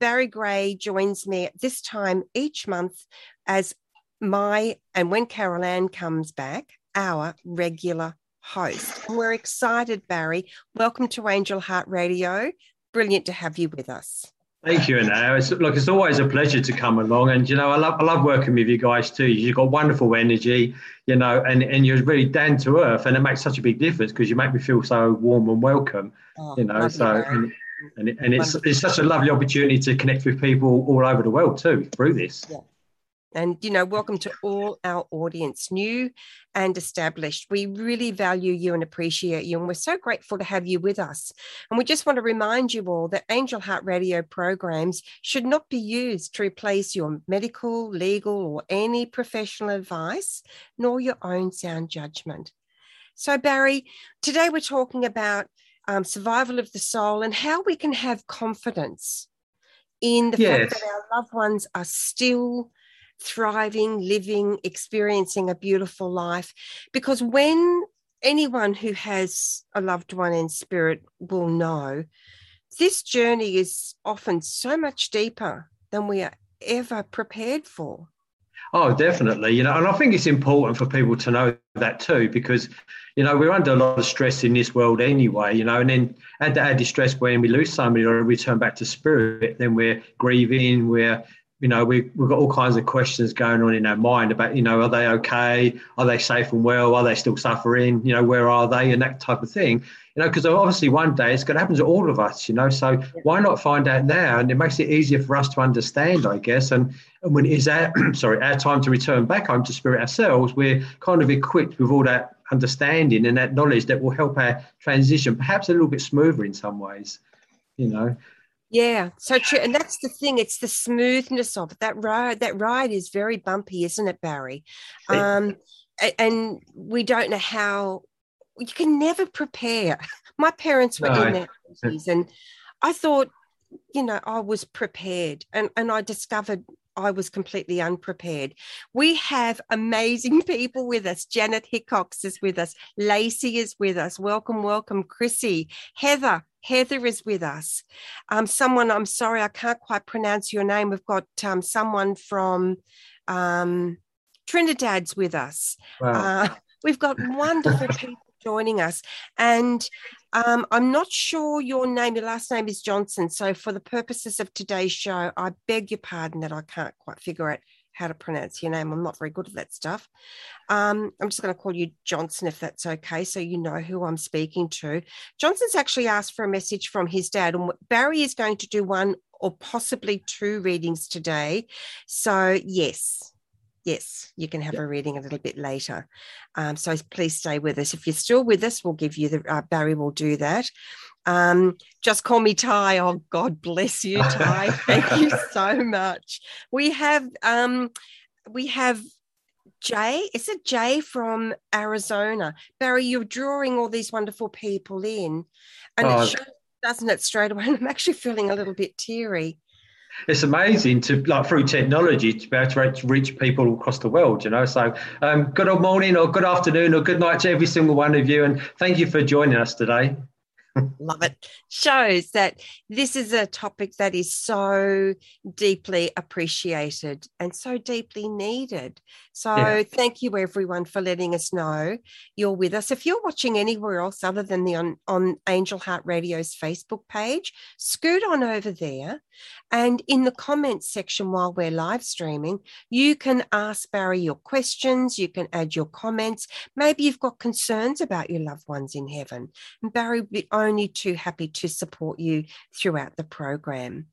Barry Gray joins me at this time each month as my, and when Carol Ann comes back, our regular host. And we're excited, Barry. Welcome to Angel Heart Radio. Brilliant to have you with us. Thank you, Anna. It's, look, it's always a pleasure to come along, and you know, I love I love working with you guys too. You've got wonderful energy, you know, and and you're really down to earth, and it makes such a big difference because you make me feel so warm and welcome, oh, you know. So and, and, and it's it's such a lovely opportunity to connect with people all over the world too through this. Yeah. And, you know, welcome to all our audience, new and established. We really value you and appreciate you. And we're so grateful to have you with us. And we just want to remind you all that Angel Heart Radio programs should not be used to replace your medical, legal, or any professional advice, nor your own sound judgment. So, Barry, today we're talking about um, survival of the soul and how we can have confidence in the yes. fact that our loved ones are still thriving, living, experiencing a beautiful life. Because when anyone who has a loved one in spirit will know, this journey is often so much deeper than we are ever prepared for. Oh, definitely. You know, and I think it's important for people to know that too, because, you know, we're under a lot of stress in this world anyway, you know, and then add to add stress when we lose somebody or return back to spirit, then we're grieving, we're you know, we, we've got all kinds of questions going on in our mind about, you know, are they okay? Are they safe and well? Are they still suffering? You know, where are they? And that type of thing. You know, because obviously one day it's going to happen to all of us, you know, so why not find out now? And it makes it easier for us to understand, I guess. And, and when is our, sorry, our time to return back home to spirit ourselves, we're kind of equipped with all that understanding and that knowledge that will help our transition perhaps a little bit smoother in some ways, you know. Yeah, so true. And that's the thing, it's the smoothness of it. That ride, that ride is very bumpy, isn't it, Barry? Um, and we don't know how you can never prepare. My parents were no. in their 80s and I thought, you know, I was prepared and, and I discovered I was completely unprepared. We have amazing people with us. Janet Hickox is with us. Lacey is with us. Welcome, welcome, Chrissy. Heather, Heather is with us. Um, someone, I'm sorry, I can't quite pronounce your name. We've got um, someone from um, Trinidad's with us. Wow. Uh, we've got wonderful people joining us. And um, I'm not sure your name, your last name is Johnson. So, for the purposes of today's show, I beg your pardon that I can't quite figure out how to pronounce your name. I'm not very good at that stuff. Um, I'm just going to call you Johnson if that's okay, so you know who I'm speaking to. Johnson's actually asked for a message from his dad, and Barry is going to do one or possibly two readings today. So, yes, yes, you can have yep. a reading a little bit later. Um, so please stay with us. If you're still with us, we'll give you the uh, Barry will do that. Um, just call me Ty. Oh, God bless you, Ty. Thank you so much. We have um, we have Jay. Is it Jay from Arizona? Barry, you're drawing all these wonderful people in, and oh, it shows, doesn't it straight away? I'm actually feeling a little bit teary it's amazing to like through technology to be able to reach people across the world you know so um, good old morning or good afternoon or good night to every single one of you and thank you for joining us today Love it. Shows that this is a topic that is so deeply appreciated and so deeply needed. So, yeah. thank you everyone for letting us know you're with us. If you're watching anywhere else other than the on, on Angel Heart Radio's Facebook page, scoot on over there. And in the comments section while we're live streaming, you can ask Barry your questions, you can add your comments. Maybe you've got concerns about your loved ones in heaven. And Barry will be only too happy to support you throughout the program.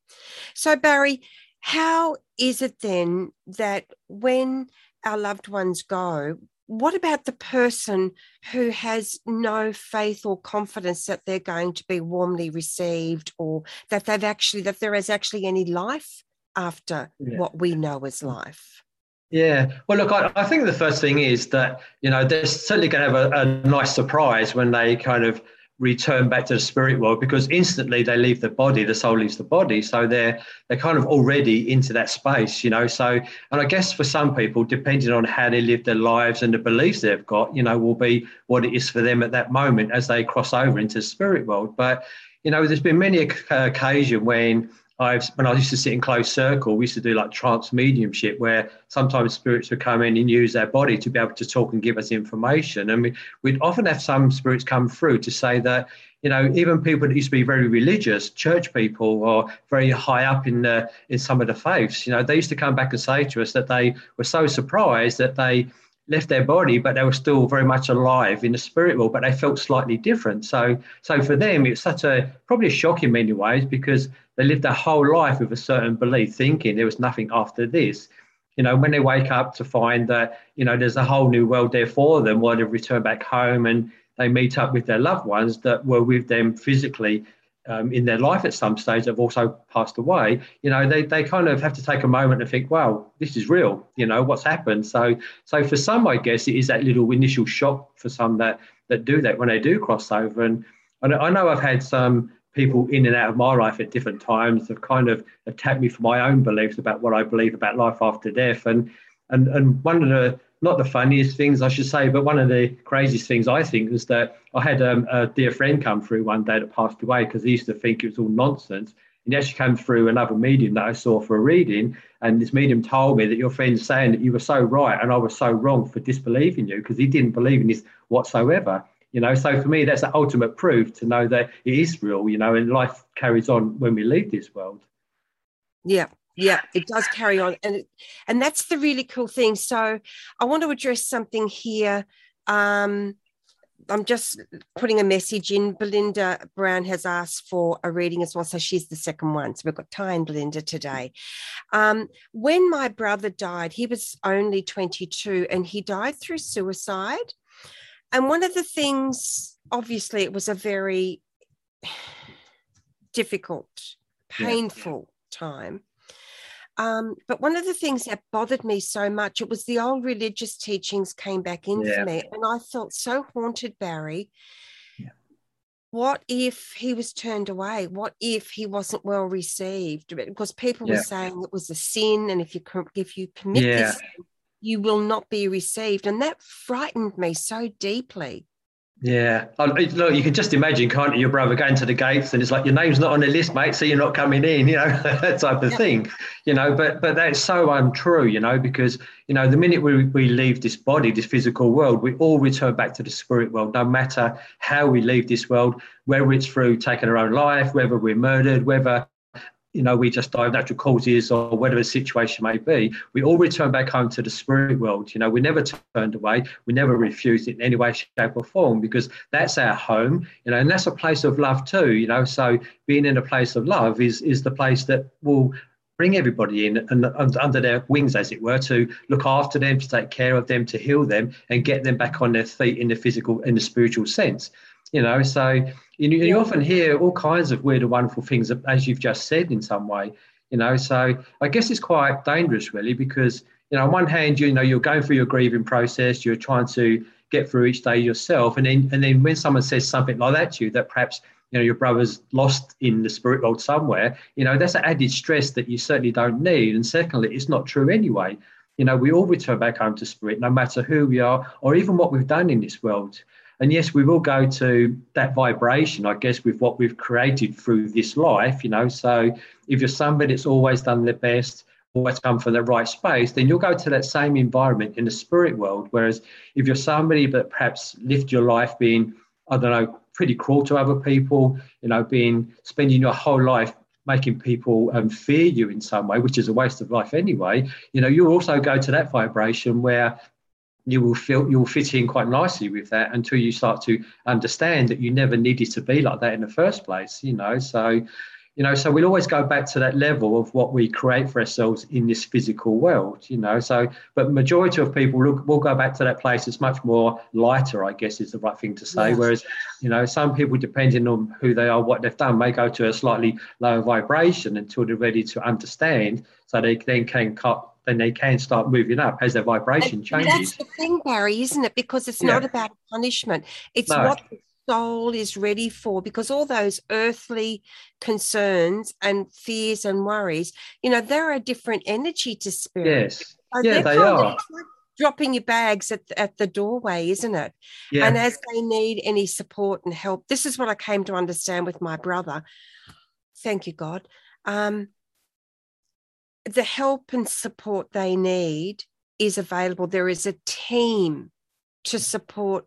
So, Barry, how is it then that when our loved ones go, what about the person who has no faith or confidence that they're going to be warmly received or that they've actually that there is actually any life after yeah. what we know as life yeah well look I, I, think the first thing is that you know they're certainly going to have a, a nice surprise when they kind of return back to the spirit world because instantly they leave the body the soul leaves the body. So they're they're kind of already into that space you know? So and i guess for some people depending on how they live their lives and the beliefs they've got you know will be what it is for them at that moment as they cross over into the spirit world. But you know there's been many occasion when I've when I used to sit in close circle, we used to do like trance mediumship, where sometimes spirits would come in and use their body to be able to talk and give us information. And we, we'd often have some spirits come through to say that you know even people that used to be very religious, church people, or very high up in the in some of the faiths, you know, they used to come back and say to us that they were so surprised that they left their body, but they were still very much alive in the spirit world, but they felt slightly different. So, so for them, it's such a probably a shock in many ways because they lived their whole life with a certain belief, thinking there was nothing after this. You know, when they wake up to find that you know there's a whole new world there for them, while they return back home and they meet up with their loved ones that were with them physically um, in their life at some stage have also passed away, you know, they, they kind of have to take a moment and think, wow, this is real, you know, what's happened. So so for some, I guess it is that little initial shock for some that that do that when they do cross over. And, and I know I've had some people in and out of my life at different times have kind of attacked me for my own beliefs about what I believe about life after death. And and and one of the not the funniest things I should say, but one of the craziest things I think is that I had um, a dear friend come through one day that passed away because he used to think it was all nonsense. And he actually came through another medium that I saw for a reading, and this medium told me that your friend's saying that you were so right and I was so wrong for disbelieving you because he didn't believe in this whatsoever. You know, so for me, that's the ultimate proof to know that it is real. You know, and life carries on when we leave this world. Yeah, yeah it does carry on and and that's the really cool thing. So i want to address something here. Um i'm just putting a message in. Belinda brown has asked for a reading as well so she's the second one. So we've got ty and belinda today. Um, when my brother died he was only 22 and he died through suicide and one of the things obviously it was a very difficult painful yeah. time um, but one of the things that bothered me so much, it was the old religious teachings came back in yeah. for me. And I felt so haunted, Barry. Yeah. What if he was turned away? What if he wasn't well received? Because people yeah. were saying it was a sin, and if you if you commit this, you will not be received, and that frightened me so deeply. Yeah, look, you can just imagine, can't you? Your brother going to the gates, and it's like your name's not on the list, mate, so you're not coming in, you know, that type of yeah. thing, you know. But but that's so untrue, you know, because you know the minute we we leave this body, this physical world, we all return back to the spirit world, no matter how we leave this world, whether it's through taking our own life, whether we're murdered, whether you know, we just die of natural causes or whatever the situation may be, we all return back home to the spirit world. You know, we never turned away, we never refused it in any way, shape, or form because that's our home, you know, and that's a place of love too, you know. So being in a place of love is is the place that will bring everybody in and, and under their wings, as it were, to look after them, to take care of them, to heal them, and get them back on their feet in the physical, in the spiritual sense. You know, so you, you yeah. often hear all kinds of weird and wonderful things, as you've just said, in some way. You know, so I guess it's quite dangerous, really, because you know, on one hand, you know, you're going through your grieving process, you're trying to get through each day yourself, and then and then when someone says something like that to you, that perhaps you know your brother's lost in the spirit world somewhere, you know, that's an added stress that you certainly don't need. And secondly, it's not true anyway. You know, we all return back home to spirit, no matter who we are or even what we've done in this world. And yes, we will go to that vibration, I guess, with what we've created through this life, you know. So if you're somebody that's always done their best, always come from the right space, then you'll go to that same environment in the spirit world. Whereas if you're somebody that perhaps lived your life being, I don't know, pretty cruel to other people, you know, being spending your whole life making people um, fear you in some way, which is a waste of life anyway, you know, you'll also go to that vibration where you will feel you'll fit in quite nicely with that until you start to understand that you never needed to be like that in the first place you know? So you know so we'll always go back to that level of what we create for ourselves in this physical world you know? So but majority of people look will go back to that place. It's much more lighter i guess is the right thing to say. Yes. whereas you know some people depending on who they are what they've done may go to a slightly lower vibration until they're ready to understand. So they then can cut then they can start moving up as their vibration changes. That's the thing, Barry, isn't it? Because it's yeah. not about punishment. It's no. what the soul is ready for because all those earthly concerns and fears and worries, you know, they're a different energy to spirit. Yes. So yeah, they are. dropping your bags at, at the doorway, isn't it? Yeah. And as they need any support and help, this is what I came to understand with my brother. Thank you, God um, the help and support they need is available. There is a team to support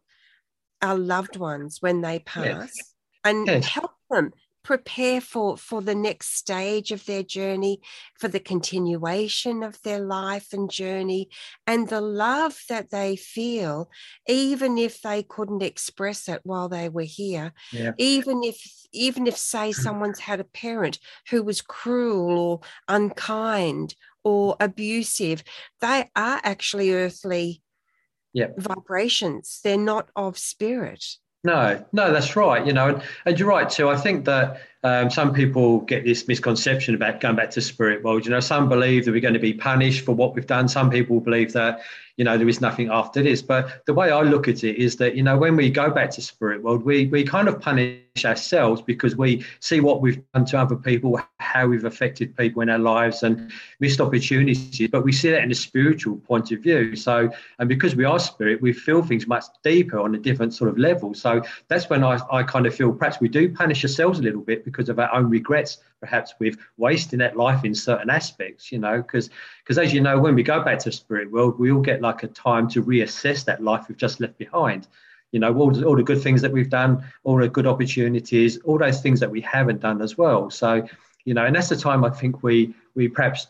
our loved ones when they pass yes. and yes. help them prepare for for the next stage of their journey for the continuation of their life and journey and the love that they feel even if they couldn't express it while they were here yeah. even if even if say mm. someone's had a parent who was cruel or unkind or abusive they are actually earthly yep. vibrations they're not of spirit no, no, that's right. You know, and, and you're right too. I think that um, some people get this misconception about going back to spirit world. You know, some believe that we're going to be punished for what we've done. Some people believe that, you know, there is nothing after this. But the way I look at it is that, you know, when we go back to spirit world, we, we kind of punish ourselves because we see what we've done to other people, how we've affected people in our lives and missed opportunities. But we see that in a spiritual point of view. So, and because we are spirit, we feel things much deeper on a different sort of level. So that's when I, I kind of feel perhaps we do punish ourselves a little bit because of our own regrets, perhaps with wasting that life in certain aspects, you know, because because as you know, when we go back to spirit world, we all get like a time to reassess that life we've just left behind. You know, all the, all the good things that we've done, all the good opportunities, all those things that we haven't done as well. So, you know, and that's the time I think we we perhaps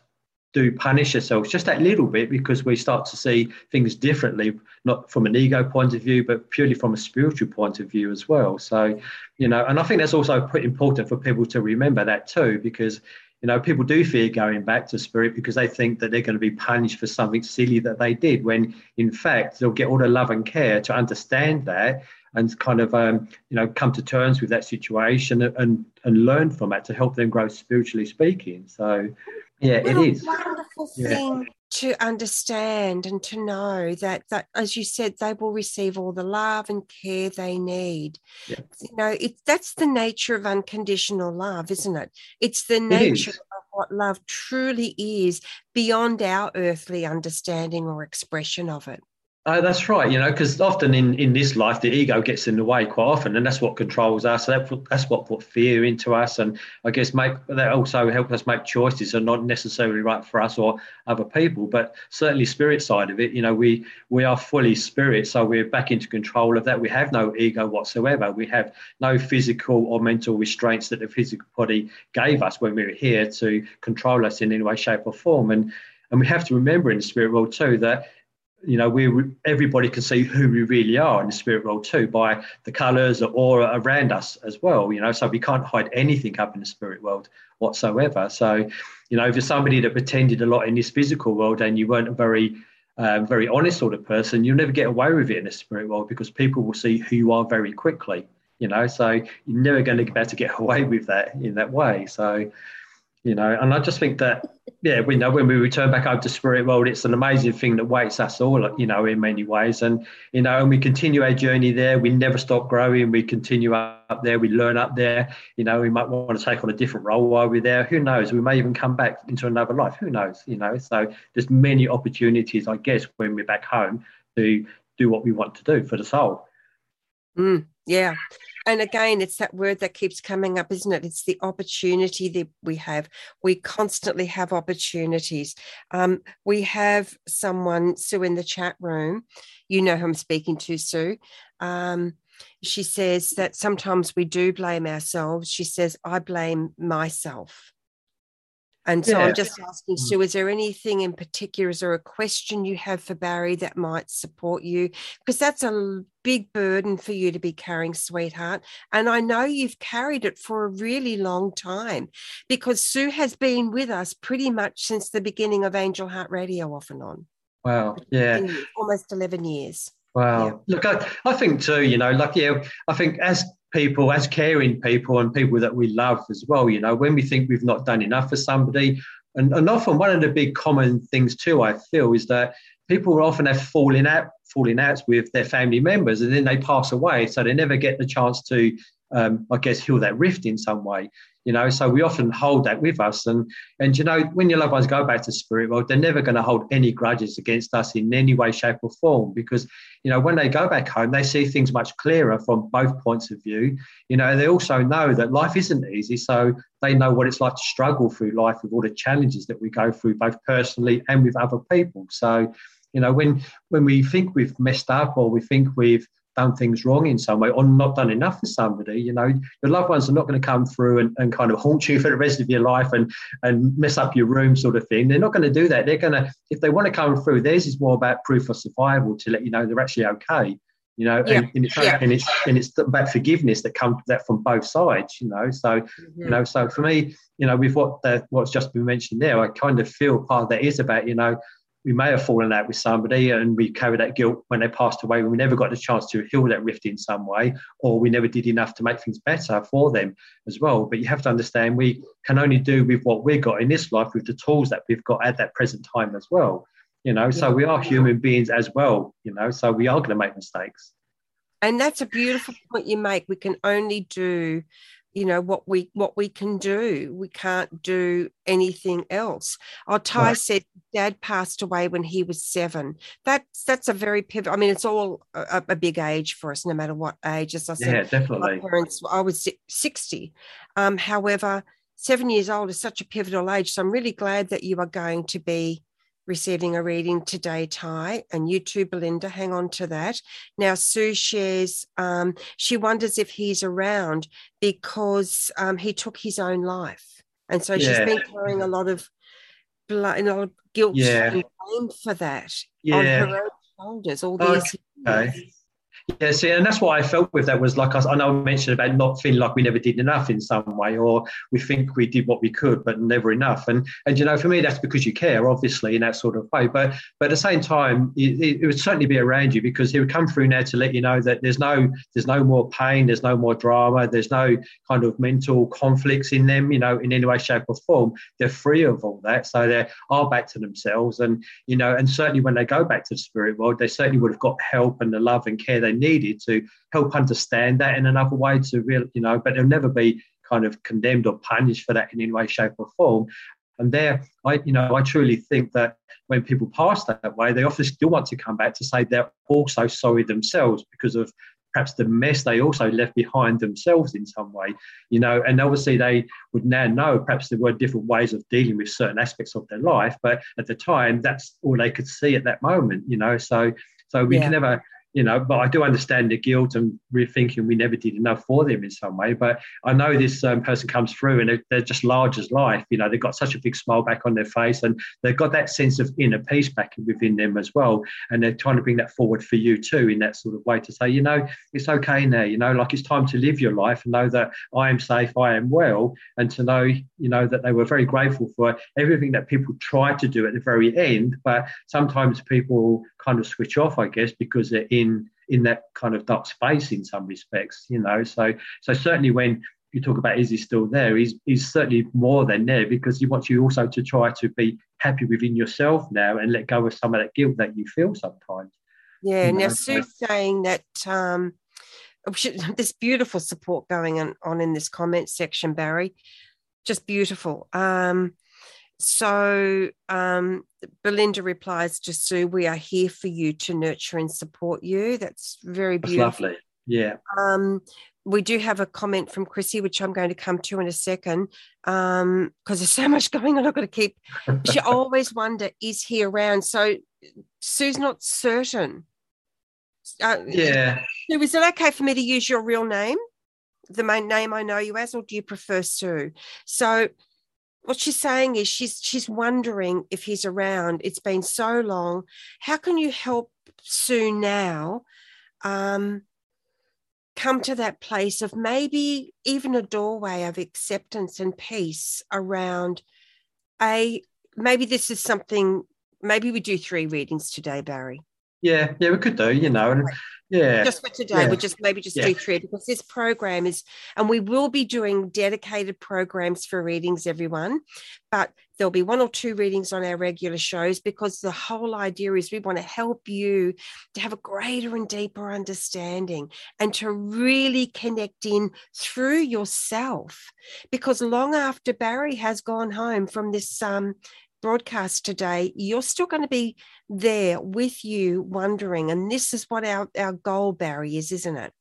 do punish ourselves just that little bit because we start to see things differently, not from an ego point of view, but purely from a spiritual point of view as well. So, you know, and I think that's also pretty important for people to remember that too, because, you know, people do fear going back to spirit because they think that they're going to be punished for something silly that they did, when in fact they'll get all the love and care to understand that and kind of um, you know come to terms with that situation and and learn from it to help them grow spiritually speaking. So yeah, what it is. Wonderful thing yeah. To understand and to know that that, as you said, they will receive all the love and care they need. Yeah. You know, it that's the nature of unconditional love, isn't it? It's the nature it of what love truly is beyond our earthly understanding or expression of it. Oh, that's right. You know, because often in, in this life, the ego gets in the way quite often, and that's what controls us. That, that's what put fear into us, and I guess make that also help us make choices that are not necessarily right for us or other people. But certainly, spirit side of it, you know, we we are fully spirit, so we're back into control of that. We have no ego whatsoever. We have no physical or mental restraints that the physical body gave us when we were here to control us in any way, shape, or form. And and we have to remember in the spirit world too that you know, we everybody can see who we really are in the spirit world too by the colours or aura around us as well. You know, so we can't hide anything up in the spirit world whatsoever. So, you know, if you're somebody that pretended a lot in this physical world and you weren't a very um, very honest sort of person, you'll never get away with it in the spirit world because people will see who you are very quickly. You know, so you're never going to be able to get away with that in that way. So, you know and i just think that yeah we know when we return back out to spirit world it's an amazing thing that waits us all you know in many ways. And you know and we continue our journey there. We never stop growing. We continue up there. We learn up there. You know we might want to take on a different role while we're there. Who knows? We may even come back into another life. Who knows? You know so there's many opportunities i guess when we're back home to do what we want to do for the soul. Mm, yeah and again, it's that word that keeps coming up, isn't it? It's the opportunity that we have. We constantly have opportunities. Um, we have someone, Sue, in the chat room. You know who I'm speaking to, Sue. Um, she says that sometimes we do blame ourselves. She says, I blame myself. And so yeah. I'm just asking mm. Sue, is there anything in particular? Is there a question you have for Barry that might support you? Because that's a big burden for you to be carrying, sweetheart. And I know you've carried it for a really long time because Sue has been with us pretty much since the beginning of Angel Heart Radio off and on. Wow. Yeah. Almost 11 years. Wow. Yeah. Look, I, I think too, you know, like, yeah, I think as people, as caring people and people that we love as well. You know, when we think we've not done enough for somebody, and, and often one of the big common things too, I feel, is that people often have falling out, falling outs with their family members, and then they pass away, so they never get the chance to, um, I guess, heal that rift in some way. You know so we often hold that with us. And and you know when your loved ones go back to spirit world they're never going to hold any grudges against us in any way shape or form because you know when they go back home they see things much clearer from both points of view. You know they also know that life isn't easy so they know what it's like to struggle through life with all the challenges that we go through both personally and with other people. So you know when when we think we've messed up or we think we've done things wrong in some way or not done enough for somebody, you know, your loved ones are not going to come through and, and kind of haunt you for the rest of your life and, and mess up your room sort of thing. They're not going to do that. They're going to, if they want to come through, theirs is more about proof of survival to let you know they're actually okay. You know, yeah. and, and, it's, yeah. and it's and it's about forgiveness that comes that from both sides. You know, so mm-hmm. you know, so for me, you know, with what the, what's just been mentioned there, I kind of feel part of that is about you know we may have fallen out with somebody and we carry that guilt when they passed away we never got the chance to heal that rift in some way or we never did enough to make things better for them as well. But you have to understand we can only do with what we've got in this life with the tools that we've got at that present time as well you know. So we are human beings as well you know so we are going to make mistakes. And that's a beautiful point you make. We can only do you know what we what we can do. We can't do anything else. Our ty right. said dad passed away when he was seven. That's that's a very pivot i mean it's all a, a big age for us no matter what age. As i said yeah definitely. my parents i was 60 um, however seven years old is such a pivotal age so i'm really glad that you are going to be receiving a reading today, Ty, and you too, Belinda. Hang on to that. Now, Sue shares, um, she wonders if he's around because um, he took his own life. And so yeah. she's been carrying a lot of blood, a lot of guilt yeah. and blame for that yeah. on her own shoulders all these okay. Yeah, see, and that's what I felt with that was like I know I mentioned about not feeling like we never did enough in some way, or we think we did what we could, but never enough. And and you know, for me, that's because you care, obviously, in that sort of way. But but at the same time, it, it would certainly be around you because he would come through now to let you know that there's no there's no more pain, there's no more drama, there's no kind of mental conflicts in them, you know, in any way, shape, or form. They're free of all that, so they are back to themselves. And you know, and certainly when they go back to the spirit world, they certainly would have got help and the love and care they needed to help understand that in another way to real, you know, but they'll never be kind of condemned or punished for that in any way, shape, or form. And there, I, you know, I truly think that when people pass that way, they often still want to come back to say they're also sorry themselves because of perhaps the mess they also left behind themselves in some way, you know. And obviously, they would now know perhaps there were different ways of dealing with certain aspects of their life, but at the time, that's all they could see at that moment, you know. So, so we yeah. can never you know, but I do understand the guilt and we're thinking we never did enough for them in some way. But I know this um, person comes through and they're, they're, just large as life. You know, they've got such a big smile back on their face and they've got that sense of inner peace back within them as well. And they're trying to bring that forward for you too in that sort of way to say, you know, it's okay now, you know, like it's time to live your life and know that I am safe, I am well, and to know, you know, that they were very grateful for everything that people tried to do at the very end. But sometimes people kind of switch off, I guess, because they're in in that kind of dark space in some respects, you know. So so certainly when you talk about is he still there, he's he's certainly more than there because he wants you also to try to be happy within yourself now and let go of some of that guilt that you feel sometimes. Yeah. You know? Now Sue's saying that um this beautiful support going on, on in this comment section, Barry. Just beautiful. Um, so um, Belinda replies to Sue, "We are here for you to nurture and support you." That's very beautiful. That's lovely. Yeah. Um, we do have a comment from Chrissy, which I'm going to come to in a second, because um, there's so much going on. I've got to keep. she always wonder, is he around? So Sue's not certain. Uh, yeah. Sue, is it okay for me to use your real name, the main name I know you as, or do you prefer Sue? So what she's saying is she's she's wondering if he's around. It's been so long. How can you help Sue now um, come to that place of maybe even a doorway of acceptance and peace around a maybe this is something maybe we do three readings today, Barry. Yeah, yeah, we could do, you know, and yeah. Just for today, yeah. we'll just maybe just yeah. do three because this program is, and we will be doing dedicated programs for readings, everyone. But there'll be one or two readings on our regular shows because the whole idea is we want to help you to have a greater and deeper understanding and to really connect in through yourself. Because long after Barry has gone home from this um, broadcast today, you're still going to be there with you wondering. And this is what our, our goal, Barry, is, isn't it?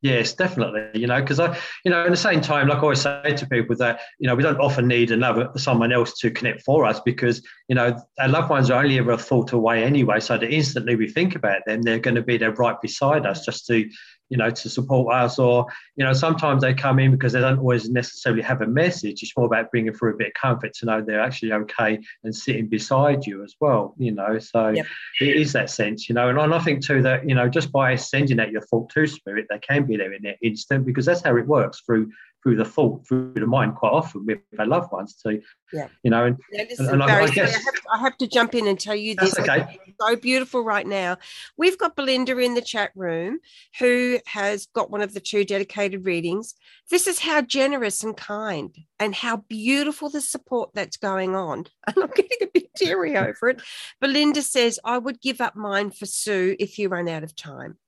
Yes, definitely. You know, because I, you know, at the same time, like I always say to people that, you know, we don't often need another someone else to connect for us because, you know, our loved ones are only ever a thought away anyway. So that instantly we think about them, they're going to be there right beside us just to, you know, to support us. Or, you know, sometimes they come in because they don't always necessarily have a message. It's more about bringing through a bit of comfort to know they're actually okay and sitting beside you as well, you know. So yep. it is that sense, you know. And I think too that, you know, just by sending out your thought to spirit, they can be there in that instant because that's how it works through through the thought, through the mind quite often with our loved ones too. Yeah. You know, and, yeah, and, and I, I, guess, I, have to, I, have to, jump in and tell you this. Okay. so beautiful right now. We've got Belinda in the chat room who has got one of the two dedicated readings. This is how generous and kind and how beautiful the support that's going on. And I'm getting a bit teary over it. Belinda says, I would give up mine for Sue if you run out of time.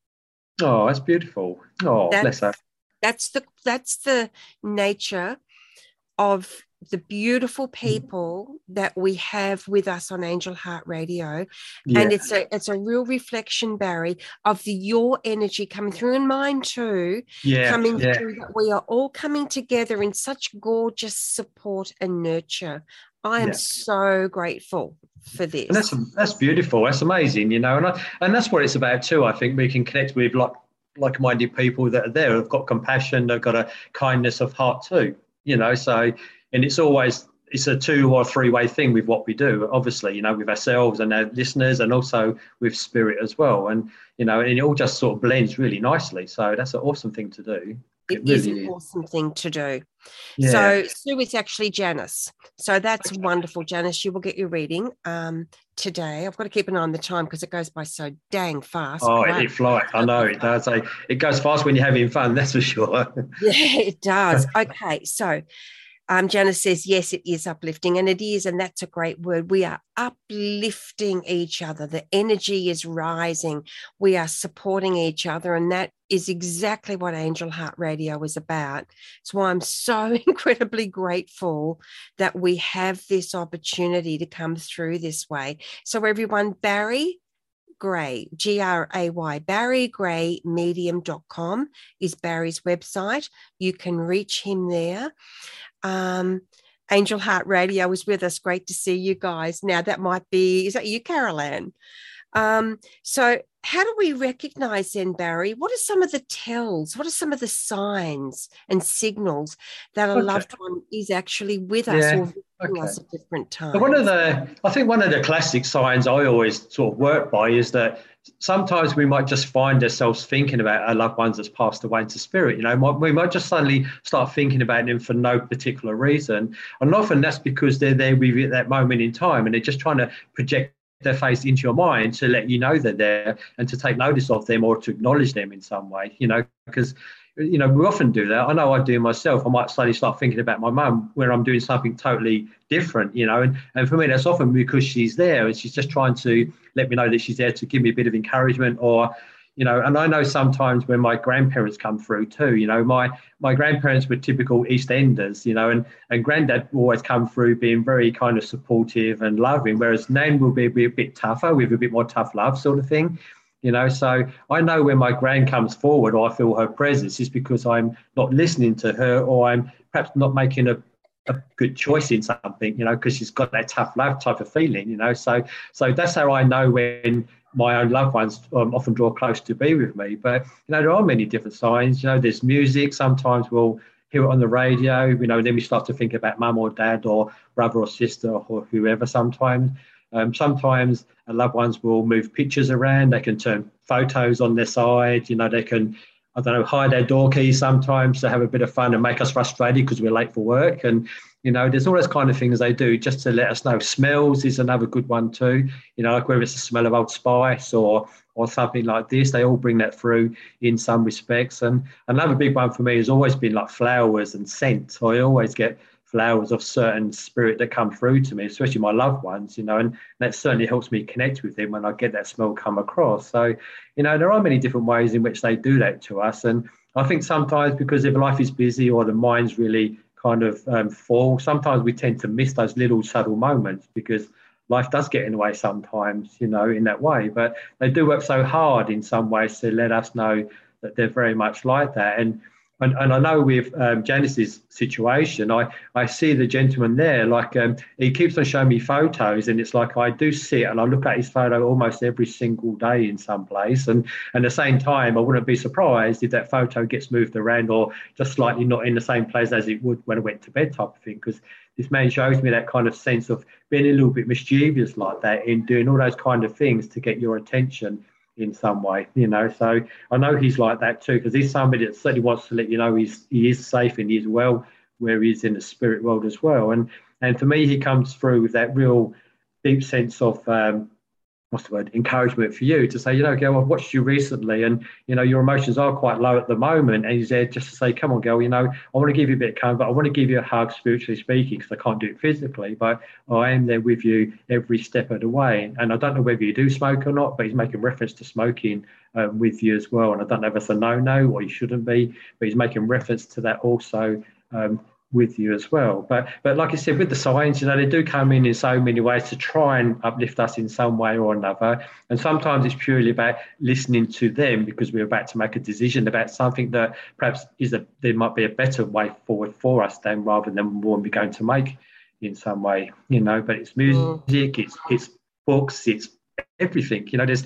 Oh, that's beautiful. Oh, that's, bless her that's the that's the nature of the beautiful mm. people that we have with us on Angel Heart Radio. Yeah. And it's a it's a real reflection, Barry, of the your energy coming through and mine too. Yeah. Coming yeah. through that we are all coming together in such gorgeous support and nurture. I am yeah. so grateful for this. And that's that's beautiful. That's amazing, you know, and I, and that's what it's about too. I think we can connect with like like-minded people that are there have got compassion they've got a kindness of heart too you know so and it's always it's a two or three way thing with what we do obviously you know with ourselves and our listeners and also with spirit as well. And you know and it all just sort of blends really nicely. So that's an awesome thing to do it, it really is an is. awesome thing to do. Yeah. So Sue is actually Janice. So that's okay. wonderful, Janice. You will get your reading um, today. I've got to keep an eye on the time because it goes by so dang fast. Oh, right? it flies. I know it does. It goes fast when you're having fun. That's for sure. yeah, it does. Okay, so um, Janice says, yes, it is uplifting, and it is, and that's a great word. We are uplifting each other. The energy is rising. We are supporting each other, and that is exactly what Angel Heart Radio is about. It's why I'm so incredibly grateful that we have this opportunity to come through this way. So, everyone, Barry, Gray, G R A Y, barrygraymedium.com is Barry's website. You can reach him there. Um, Angel Heart Radio is with us. Great to see you guys. Now, that might be, is that you, Carol Ann? Um, so, how do we recognize then, Barry? What are some of the tells? What are some of the signs and signals that a okay. loved one is actually with us yeah. or okay. us at different times? one of the, I think one of the classic signs I always sort of work by is that sometimes we might just find ourselves thinking about our loved ones that's passed away into spirit. You know, we might just suddenly start thinking about them for no particular reason, and often that's because they're there with you at that moment in time, and they're just trying to project their face into your mind to let you know they're there and to take notice of them or to acknowledge them in some way. You know, because you know, we often do that. I know I do myself. I might suddenly start thinking about my mum when I'm doing something totally different, you know. And, and for me, that's often because she's there and she's just trying to let me know that she's there to give me a bit of encouragement or, you know, and I know sometimes when my grandparents come through too, you know, my my grandparents were typical East Enders, you know, and, and granddad always come through being very kind of supportive and loving, whereas Nan will be, be a bit tougher with a bit more tough love sort of thing you know. So i know when my grand comes forward or i feel her presence is because i'm not listening to her or i'm perhaps not making a, a good choice in something you know because she's got that tough love type of feeling you know. So so that's how i know when my own loved ones um, often draw close to be with me but you know there are many different signs you know there's music sometimes we'll hear it on the radio you know then we start to think about mum or dad or brother or sister or whoever sometimes um, sometimes loved ones will move pictures around. They can turn photos on their side. You know, they can, I don't know, hide their door keys sometimes to have a bit of fun and make us frustrated because we're late for work. And, you know, there's all those kind of things they do just to let us know. Smells is another good one too. You know, like whether it's the smell of Old Spice or or something like this, they all bring that through in some respects. And another big one for me has always been like flowers and scent. I always get flowers of certain spirit that come through to me, especially my loved ones, you know, and that certainly helps me connect with them when I get that smell come across. So, you know, there are many different ways in which they do that to us. And I think sometimes because if life is busy or the mind's really kind of um, full, sometimes we tend to miss those little subtle moments because life does get in the way sometimes, you know, in that way. But they do work so hard in some ways to let us know that they're very much like that. And and, and I know with um, Janice's situation, I, I see the gentleman there, like um, he keeps on showing me photos, and it's like I do sit and I look at his photo almost every single day in some place. And, and at the same time, I wouldn't be surprised if that photo gets moved around or just slightly not in the same place as it would when I went to bed, type of thing. Because this man shows me that kind of sense of being a little bit mischievous like that in doing all those kind of things to get your attention in some way, you know. So I know he's like that too, because he's somebody that certainly wants to let you know he's he is safe and he's well where he is in the spirit world as well. And and for me, he comes through with that real deep sense of um, what's the word encouragement for you to say you know girl i've watched you recently and you know your emotions are quite low at the moment. And he's there just to say come on girl you know i want to give you a bit of comfort i want to give you a hug spiritually speaking because i can't do it physically but i am there with you every step of the way. And i don't know whether you do smoke or not but he's making reference to smoking um, with you as well. And i don't know if it's a no-no or you shouldn't be but he's making reference to that also um, with you as well. But but like I said, with the signs, you know, they do come in in so many ways to try and uplift us in some way or another. And sometimes it's purely about listening to them because we're about to make a decision about something that perhaps is a there might be a better way forward for us than rather than one we're going to make in some way, you know. But it's music, mm. it's it's books, it's everything. You know, there's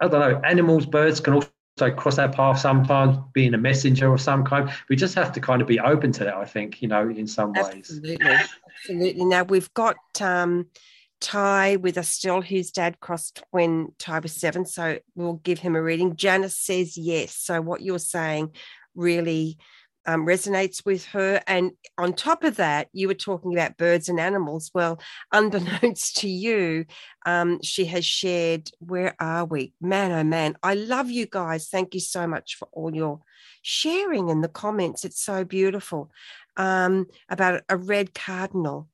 I don't know, animals, birds can also so cross our path sometimes, being a messenger of some kind. We just have to kind of be open to that, I think, you know, in some ways. Absolutely. Absolutely. Now we've got um, Ty with us still, whose dad crossed when Ty was seven. So we'll give him a reading. Janice says yes. So what you're saying really um, resonates with her. And on top of that, you were talking about birds and animals. Well, unbeknownst to you, um, she has shared, Where are we? Man, oh man, I love you guys. Thank you so much for all your sharing in the comments. It's so beautiful. Um, about a red cardinal.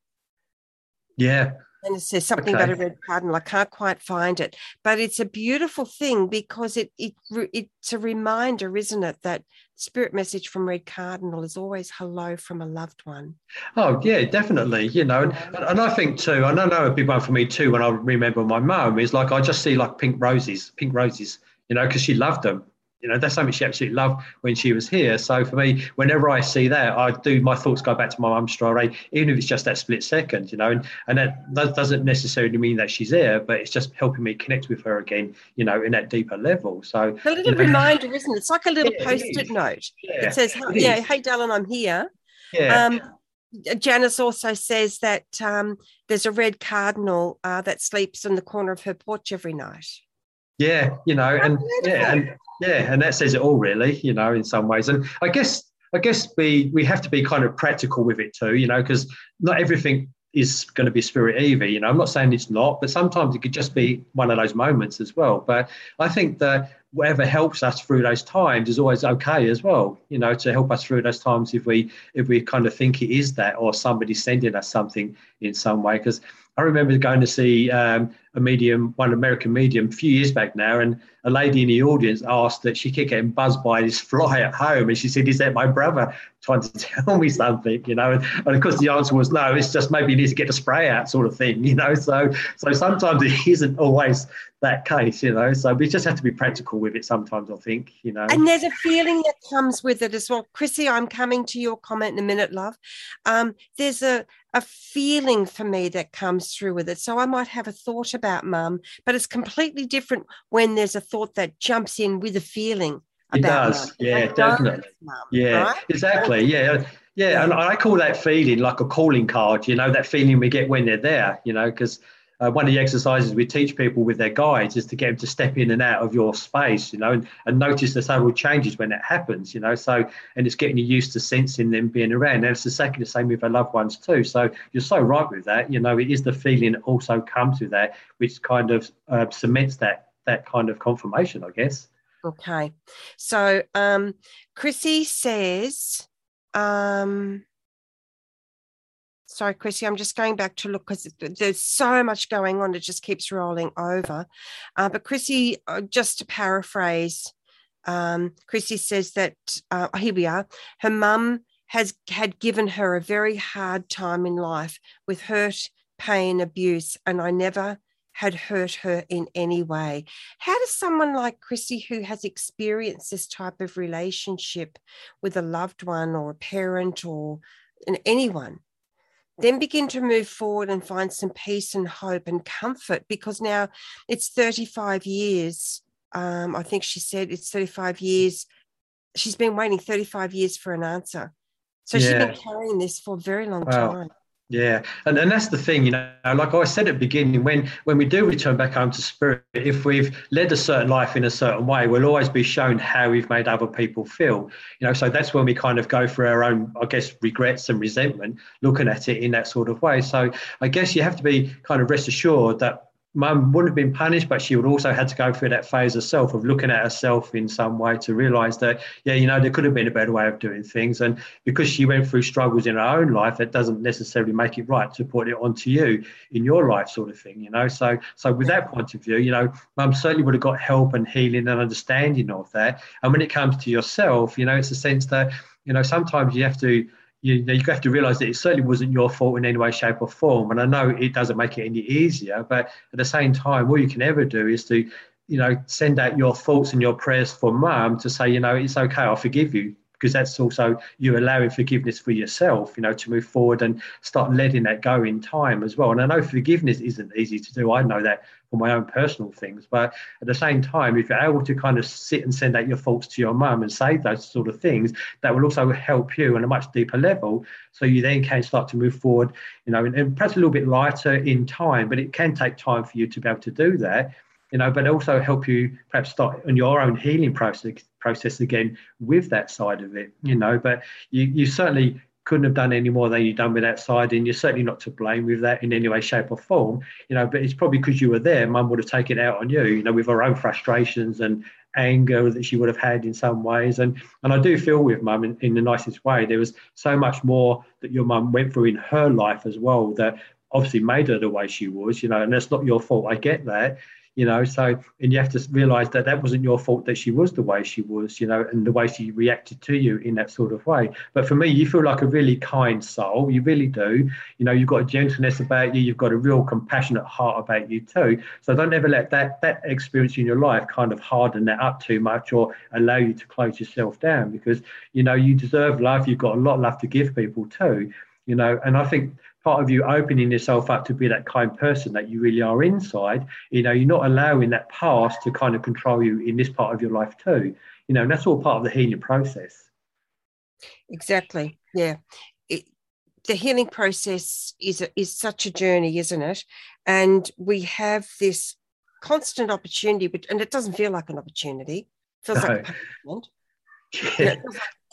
Yeah. And it says something okay. about a red cardinal. I can't quite find it, but it's a beautiful thing because it, it it's a reminder, isn't it, that spirit message from Red Cardinal is always hello from a loved one. Oh yeah, definitely. You know, and, and I think too, and I know a big one for me too. When I remember my mum is like I just see like pink roses, pink roses. You know, because she loved them you know that's something she absolutely loved when she was here. So for me whenever i see that i do my thoughts go back to my mum straight away even if it's just that split second you know and, and that, that doesn't necessarily mean that she's there but it's just helping me connect with her again you know in that deeper level. So a little you know, reminder isn't it? It's like a little yeah, post-it note. Yeah, it says it yeah hey darling i'm here. Yeah. Um, Janice also says that um, there's a red cardinal uh, that sleeps in the corner of her porch every night. Yeah, you know, and yeah, and yeah, and that says it all, really. You know, in some ways, and I guess I guess we we have to be kind of practical with it too. You know, because not everything is going to be spirit either. You know, I'm not saying it's not, but sometimes it could just be one of those moments as well. But I think that whatever helps us through those times is always okay as well. You know, to help us through those times if we if we kind of think it is that or somebody sending us something in some way. Because I remember going to see um, a medium, one American medium, a few years back now, and a lady in the audience asked that she kept getting buzzed by this fly at home, and she said, "Is that my brother trying to tell me something?" You know, and, and of course the answer was no. It's just maybe you need to get a spray out, sort of thing. You know, so so sometimes it isn't always that case. You know, so we just have to be practical with it sometimes. I think. You know, and there's a feeling that comes with it as well, Chrissy. I'm coming to your comment in a minute, love. Um, there's a a feeling for me that comes through with it. So I might have a thought about mum, but it's completely different when there's a thought that jumps in with a feeling. It does, mum. yeah, definitely. Mum, yeah, right? exactly. Yeah. Yeah, and I call that feeling like a calling card, you know, that feeling we get when they're there, you know, because uh, one of the exercises we teach people with their guides is to get them to step in and out of your space, you know, and, and notice the subtle changes when that happens, you know. So, and it's getting you used to sensing them being around. And it's the same with our loved ones too. So you're so right with that. You know, it is the feeling that also comes with that, which kind of uh, cements that that kind of confirmation, I guess. Okay. So um, Chrissy says, um, sorry, Chrissy, I'm just going back to look because there's so much going on. It just keeps rolling over. Uh, but Chrissy, uh, just to paraphrase, um, Chrissy says that uh, here we are. Her mum has had given her a very hard time in life with hurt, pain, abuse, and I never had hurt her in any way. How does someone like Chrissy, who has experienced this type of relationship with a loved one or a parent or anyone, then begin to move forward and find some peace and hope and comfort because now it's 35 years. Um, I think she said it's 35 years. She's been waiting 35 years for an answer. So yeah. she's been carrying this for a very long wow. time. Yeah, and, and that's the thing, you know, like I said at the beginning, when when we do return back home to spirit, if we've led a certain life in a certain way, we'll always be shown how we've made other people feel. You know, so that's when we kind of go through our own, I guess, regrets and resentment, looking at it in that sort of way. So I guess you have to be kind of rest assured that mum wouldn't have been punished, but she would also had to go through that phase herself of looking at herself in some way to realize that, yeah, you know, there could have been a better way of doing things. And because she went through struggles in her own life, that doesn't necessarily make it right to put it onto you in your life, sort of thing, you know. So, so with that point of view, you know, mum certainly would have got help and healing and understanding of that. And when it comes to yourself, you know, it's a sense that, you know, sometimes you have to you, know, you have to realize that it certainly wasn't your fault in any way, shape, or form. And I know it doesn't make it any easier, but at the same time, all you can ever do is to, you know, send out your thoughts and your prayers for mum to say, you know, it's okay, I forgive you because that's also you allowing forgiveness for yourself, you know, to move forward and start letting that go in time as well. And I know forgiveness isn't easy to do. I know that my own personal things, but at the same time, if you're able to kind of sit and send out your thoughts to your mum and say those sort of things, that will also help you on a much deeper level. So you then can start to move forward, you know, and, and perhaps a little bit lighter in time, but it can take time for you to be able to do that you know, but also help you perhaps start on your own healing process process again with that side of it, you know. But you, you certainly couldn't have done any more than you've done with that you're certainly not to blame with that in any way, shape, or form, you know. But it's probably because you were there, Mum would have taken it out on you, you know, with her own frustrations and anger that she would have had in some ways. And and I do feel with Mum in, in the nicest way, there was so much more that your mum went through in her life as well that obviously made her the way she was, you know, and that's not your fault. I get that, you know so and you have to realize that that wasn't your fault that she was the way she was you know and the way she reacted to you in that sort of way. But for me you feel like a really kind soul you really do. You know you've got a gentleness about you you've got a real compassionate heart about you too. So don't ever let that that experience in your life kind of harden that up too much or allow you to close yourself down because you know you deserve love you've got a lot of love to give people too you know. And i think part of you opening yourself up to be that kind person that you really are inside. You know you're not allowing that past to kind of control you in this part of your life too. You know and that's all part of the healing process. Exactly. Yeah. It, the healing process is a, is such a journey isn't it? And we have this constant opportunity but and it doesn't feel like an opportunity. It feels no. like a punishment yeah.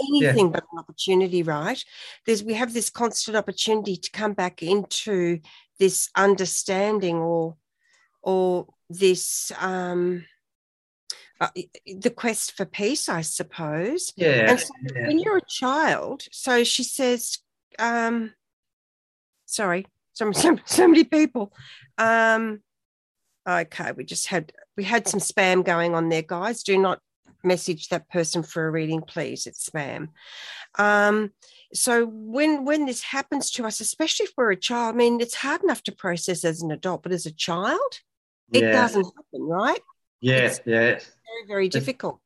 anything yeah. but an opportunity, right? There's we have this constant opportunity to come back into this understanding or or this um uh, the quest for peace, I suppose. Yeah. And so yeah. when you're a child, so she says, um, sorry, so, so, so many people. Um, okay, we just had we had some spam going on there, guys. Do not message that person for a reading, please. It's spam. Um, so when when this happens to us, especially if we're a child, I mean, it's hard enough to process as an adult, but as a child, it yeah. doesn't happen, right? Yes, yes. Very, very difficult.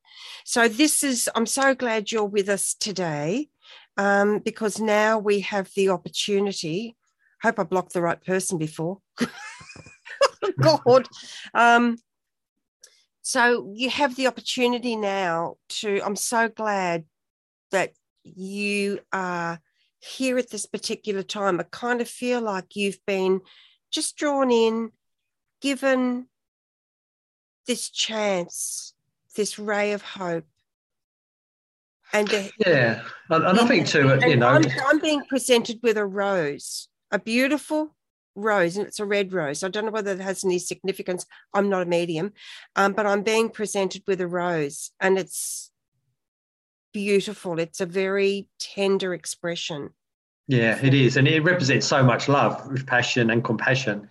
So this is, I'm so glad you're with us today um, because now we have the opportunity. Hope I blocked the right person before. God. Um, so you have the opportunity now to, I'm so glad that you are here at this particular time. I kind of feel like you've been just drawn in, given this chance, this ray of hope. And yeah, and, and I think too, you know, I'm, I'm being presented with a rose, a beautiful rose and it's a red rose. I don't know whether it has any significance. I'm not a medium, um, but I'm being presented with a rose and it's beautiful. It's a very tender expression. Yeah, it is, and it represents so much love passion and compassion.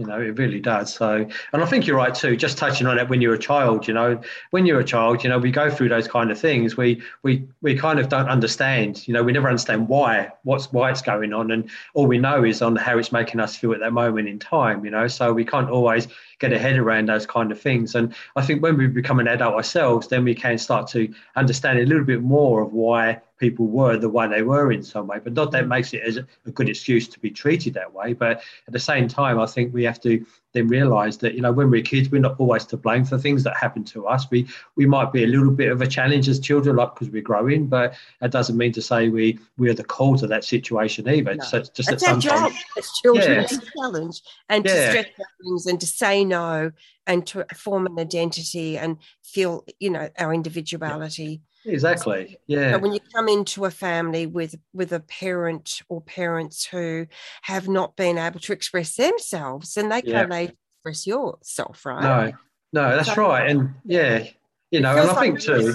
You know, it really does. So, and I think you're right too. Just touching on it when you're a child, you know, when you're a child, you know, we go through those kind of things. We we we kind of don't understand. You know, we never understand why, what's why it's going on, and all we know is on how it's making us feel at that moment in time. You know, so we can't always get a head around those kind of things. And I think when we become an adult ourselves, then we can start to understand a little bit more of why people were the way they were in some way. But not that mm. makes it as a good excuse to be treated that way. But at the same time, I think we have to then realize that you know when we're kids we're not always to blame for things that happen to us we we might be a little bit of a challenge as children like because we're growing but that doesn't mean to say we we are the cause of that situation either no. so just it's our job as children yeah. to challenge and yeah. to stretch things and to say no and to form an identity and feel you know our individuality exactly. Yeah. when you come into a family with with a parent or parents who have not been able to express themselves and they can't express yourself right? No. No that's so, right. And yeah. you know and i think too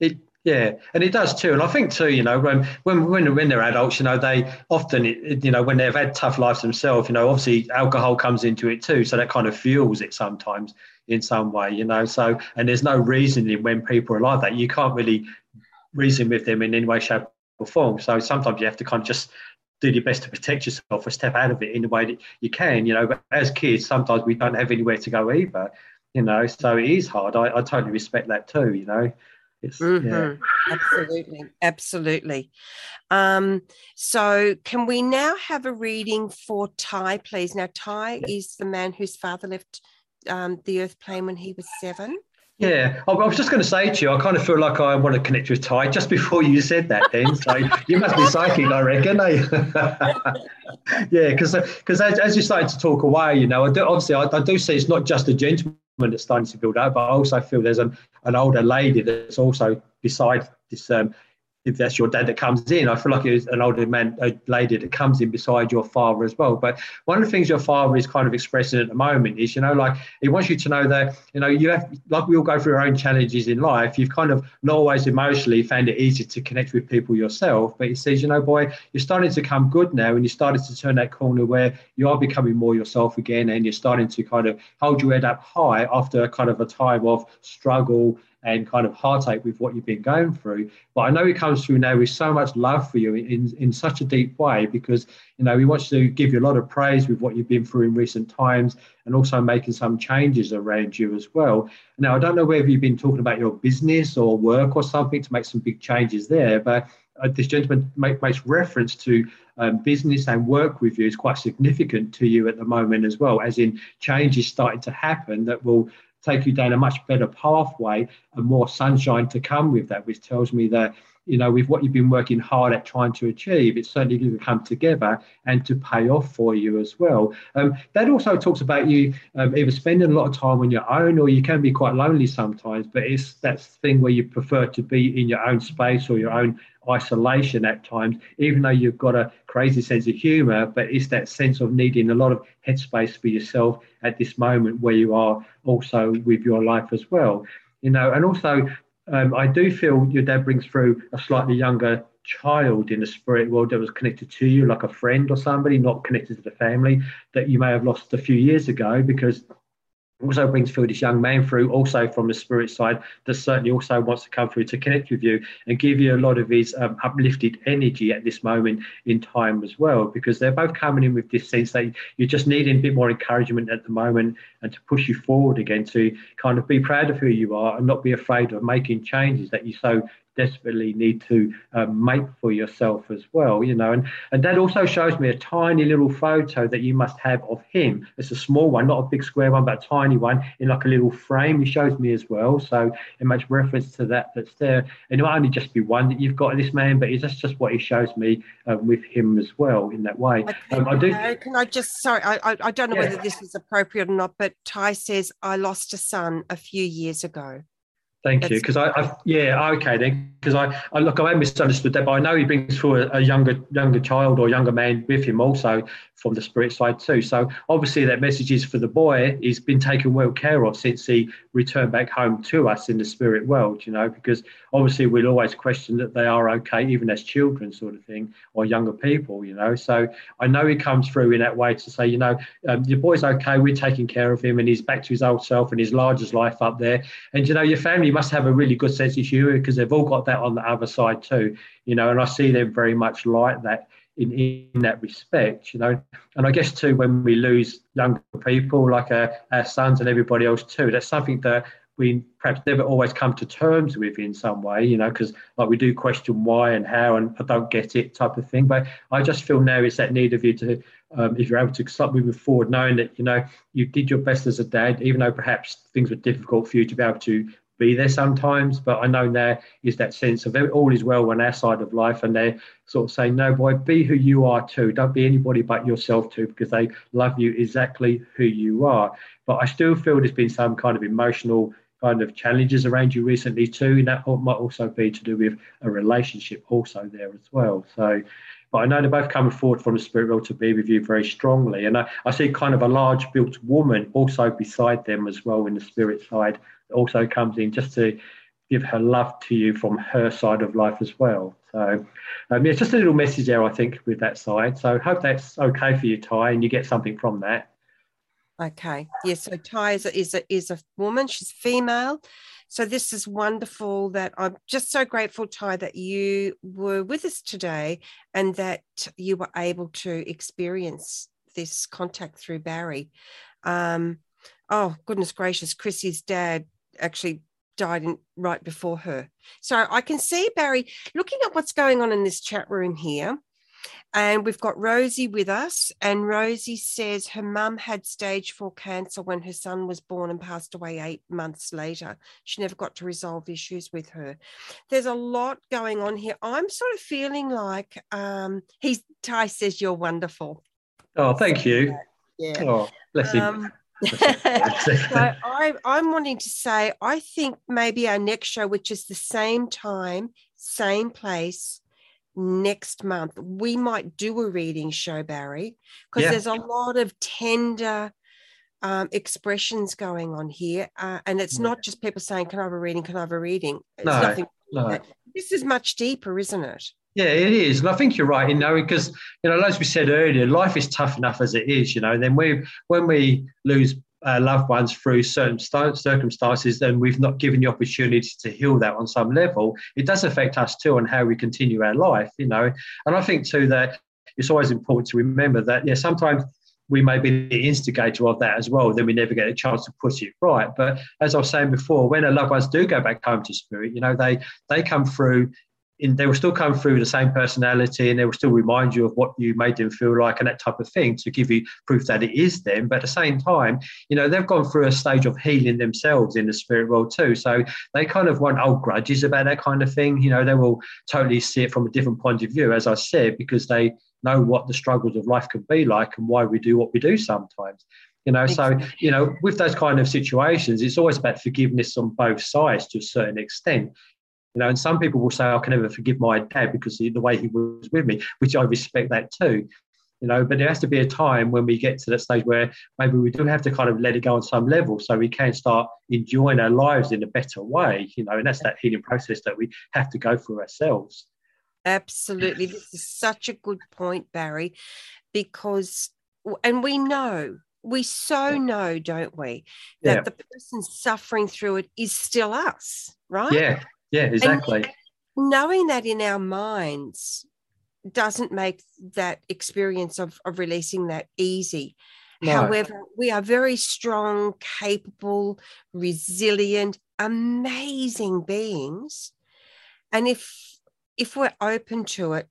it yeah, and it does too. And I think too, you know, when when when, when they're adults, you know, they often, you know, when they've had tough lives themselves, you know, obviously alcohol comes into it too, so that kind of fuels it sometimes in some way, you know. So, and there's no reasoning when people are like that. You can't really reason with them in any way, shape, or form. So sometimes you have to kind of just do your best to protect yourself or step out of it in the way that you can, you know. But as kids, sometimes we don't have anywhere to go either, you know. So it is hard. I, I totally respect that too, you know. Mm-hmm. Yeah. Absolutely, absolutely. Um, so, can we now have a reading for Ty, please? Now, Ty is the man whose father left um, the earth plane when he was seven. Yeah, I was just going to say to you, I kind of feel like I want to connect with Ty just before you said that. Then, so you must be psychic, I reckon. Eh? yeah, because because as, as, you started to talk away, you know, I do, obviously I, I, do see it's not just a gentleman that's starting to build up, but I also feel there's an, an older lady that's also beside this um, if that's your dad that comes in. I feel like it's an older man, a lady that comes in beside your father as well. But one of the things your father is kind of expressing at the moment is, you know, like he wants you to know that, you know, you have, like we all go through our own challenges in life, you've kind of not always emotionally found it easy to connect with people yourself. But he says, you know, boy, you're starting to come good now and you're starting to turn that corner where you are becoming more yourself again and you're starting to kind of hold your head up high after kind of a time of struggle and kind of heartache with what you've been going through. But I know he comes through now with so much love for you in, in such a deep way because, you know, he wants to give you a lot of praise with what you've been through in recent times and also making some changes around you as well. Now, I don't know whether you've been talking about your business or work or something to make some big changes there, but uh, this gentleman make, makes reference to um, business and work with you is quite significant to you at the moment as well, as in changes starting to happen that will take you down a much better pathway and more sunshine to come with that, which tells me that, you know, with what you've been working hard at trying to achieve, it's certainly going to come together and to pay off for you as well. Um, that also talks about you um, either spending a lot of time on your own or you can be quite lonely sometimes, but it's that thing where you prefer to be in your own space or your own isolation at times, even though you've got a crazy sense of humor, but it's that sense of needing a lot of headspace for yourself at this moment where you are also with your life as well. You know, and also um, I do feel your dad brings through a slightly younger child in the spirit world that was connected to you, like a friend or somebody, not connected to the family that you may have lost a few years ago because also brings through this young man through also from the spirit side that certainly also wants to come through to connect with you and give you a lot of his um, uplifted energy at this moment in time as well because they're both coming in with this sense that you're just needing a bit more encouragement at the moment and to push you forward again to kind of be proud of who you are and not be afraid of making changes that you so desperately need to um, make for yourself as well you know and and that also shows me a tiny little photo that you must have of him. It's a small one not a big square one but a tiny one in like a little frame. He shows me as well so it makes reference to that that's there. And it might only just be one that you've got of this man but that's just what he shows me um, with him as well in that way. Um, I do can I just sorry I I, don't know yeah. whether this is appropriate or not but Ty says I lost a son a few years ago Thank That's you, because I, I, yeah okay then. Because I, I look I misunderstood that, but I know he brings through a, a, younger younger child or younger man with him also from the spirit side too. So obviously that message is for the boy. He's been taken well care of since he returned back home to us in the spirit world, you know, because obviously we'll always question that they are okay, even as children, sort of thing, or younger people, you know. So I know he comes through in that way to say, you know, um, your boy's okay, we're taking care of him, and he's back to his old self and his largest life up there. And you know, your family must have a really good sense of humour because they've all got that on the other side too, you know. And I see them very much like that in, in that respect, you know. And I guess too, when we lose younger people like our, our sons and everybody else too, that's something that we perhaps never always come to terms with in some way, you know, because like we do question why and how and I don't get it type of thing. But I just feel now is that need of you to, um, if you're able to start moving forward, knowing that, you know, you did your best as a dad, even though perhaps things were difficult for you to be able to be there sometimes. But I know there is that sense of all is well on our side of life, and they're sort of saying, "No, boy, be who you are too. Don't be anybody but yourself too, because they love you exactly who you are." But I still feel there's been some kind of emotional kind of challenges around you recently too, and that might also be to do with a relationship also there as well. So. But I know they're both coming forward from the spirit world to be with you very strongly. And I, I see kind of a large built woman also beside them as well in the spirit side also comes in just to give her love to you from her side of life as well. So, um, yeah, just a little message there, I think, with that side. So, hope that's okay for you, Ty, and you get something from that. Okay. Yes. Yeah, so Ty is a, is a is a woman. She's female. So this is wonderful. That I'm just so grateful, Ty, that you were with us today, and that you were able to experience this contact through Barry. Um, oh goodness gracious, Chrissy's dad actually died in, right before her. So I can see Barry looking at what's going on in this chat room here. And we've got Rosie with us. And Rosie says her mum had stage four cancer when her son was born and passed away eight months later. She never got to resolve issues with her. There's a lot going on here. I'm sort of feeling like um, he's Ty says you're wonderful. Oh, thank you. Yeah. Oh, bless him. Um, so I, I'm wanting to say, I think maybe our next show, which is the same time, same place, next month, we might do a reading show, Barry, because yeah. there's a lot of tender um, expressions going on here. Uh, and it's not just people saying, Can I have a reading? Can I have a reading? It's no. No. This is much deeper, isn't it? Yeah, it is, and I think you're right. You know, because you know, as we said earlier, life is tough enough as it is. You know, and then we when we lose uh, loved ones through certain st- circumstances, then we've not given the opportunity to heal that on some level, it does affect us too on how we continue our life. You know, and I think too that it's always important to remember that yeah, sometimes we may be the instigator of that as well, then we never get a chance to put it right. But as I was saying before, when our loved ones do go back home to spirit, you know, they they come through in, they will still come through the same personality and they will still remind you of what you made them feel like and that type of thing to give you proof that it is them. But at the same time, you know, they've gone through a stage of healing themselves in the spirit world too. So they kind of want old grudges about that kind of thing. You know, they will totally see it from a different point of view, as I said, because they know what the struggles of life can be like and why we do what we do sometimes you know so you know with those kind of situations it's always about forgiveness on both sides to a certain extent you know, and some people will say, I can never forgive my dad because the way he was with me, which I respect that too. You know, but there has to be a time when we get to that stage where maybe we do have to kind of let it go on some level so we can start enjoying our lives in a better way, you know, and that's that healing process that we have to go through ourselves. Absolutely. This is such a good point, Barry, because, and we know we so know, don't we, that yeah. the person suffering through it is still us, right? Yeah, yeah, exactly. And knowing that in our minds doesn't make that experience of, of releasing that easy. No. However, we are very strong, capable, resilient, amazing beings. And if if we're open to it,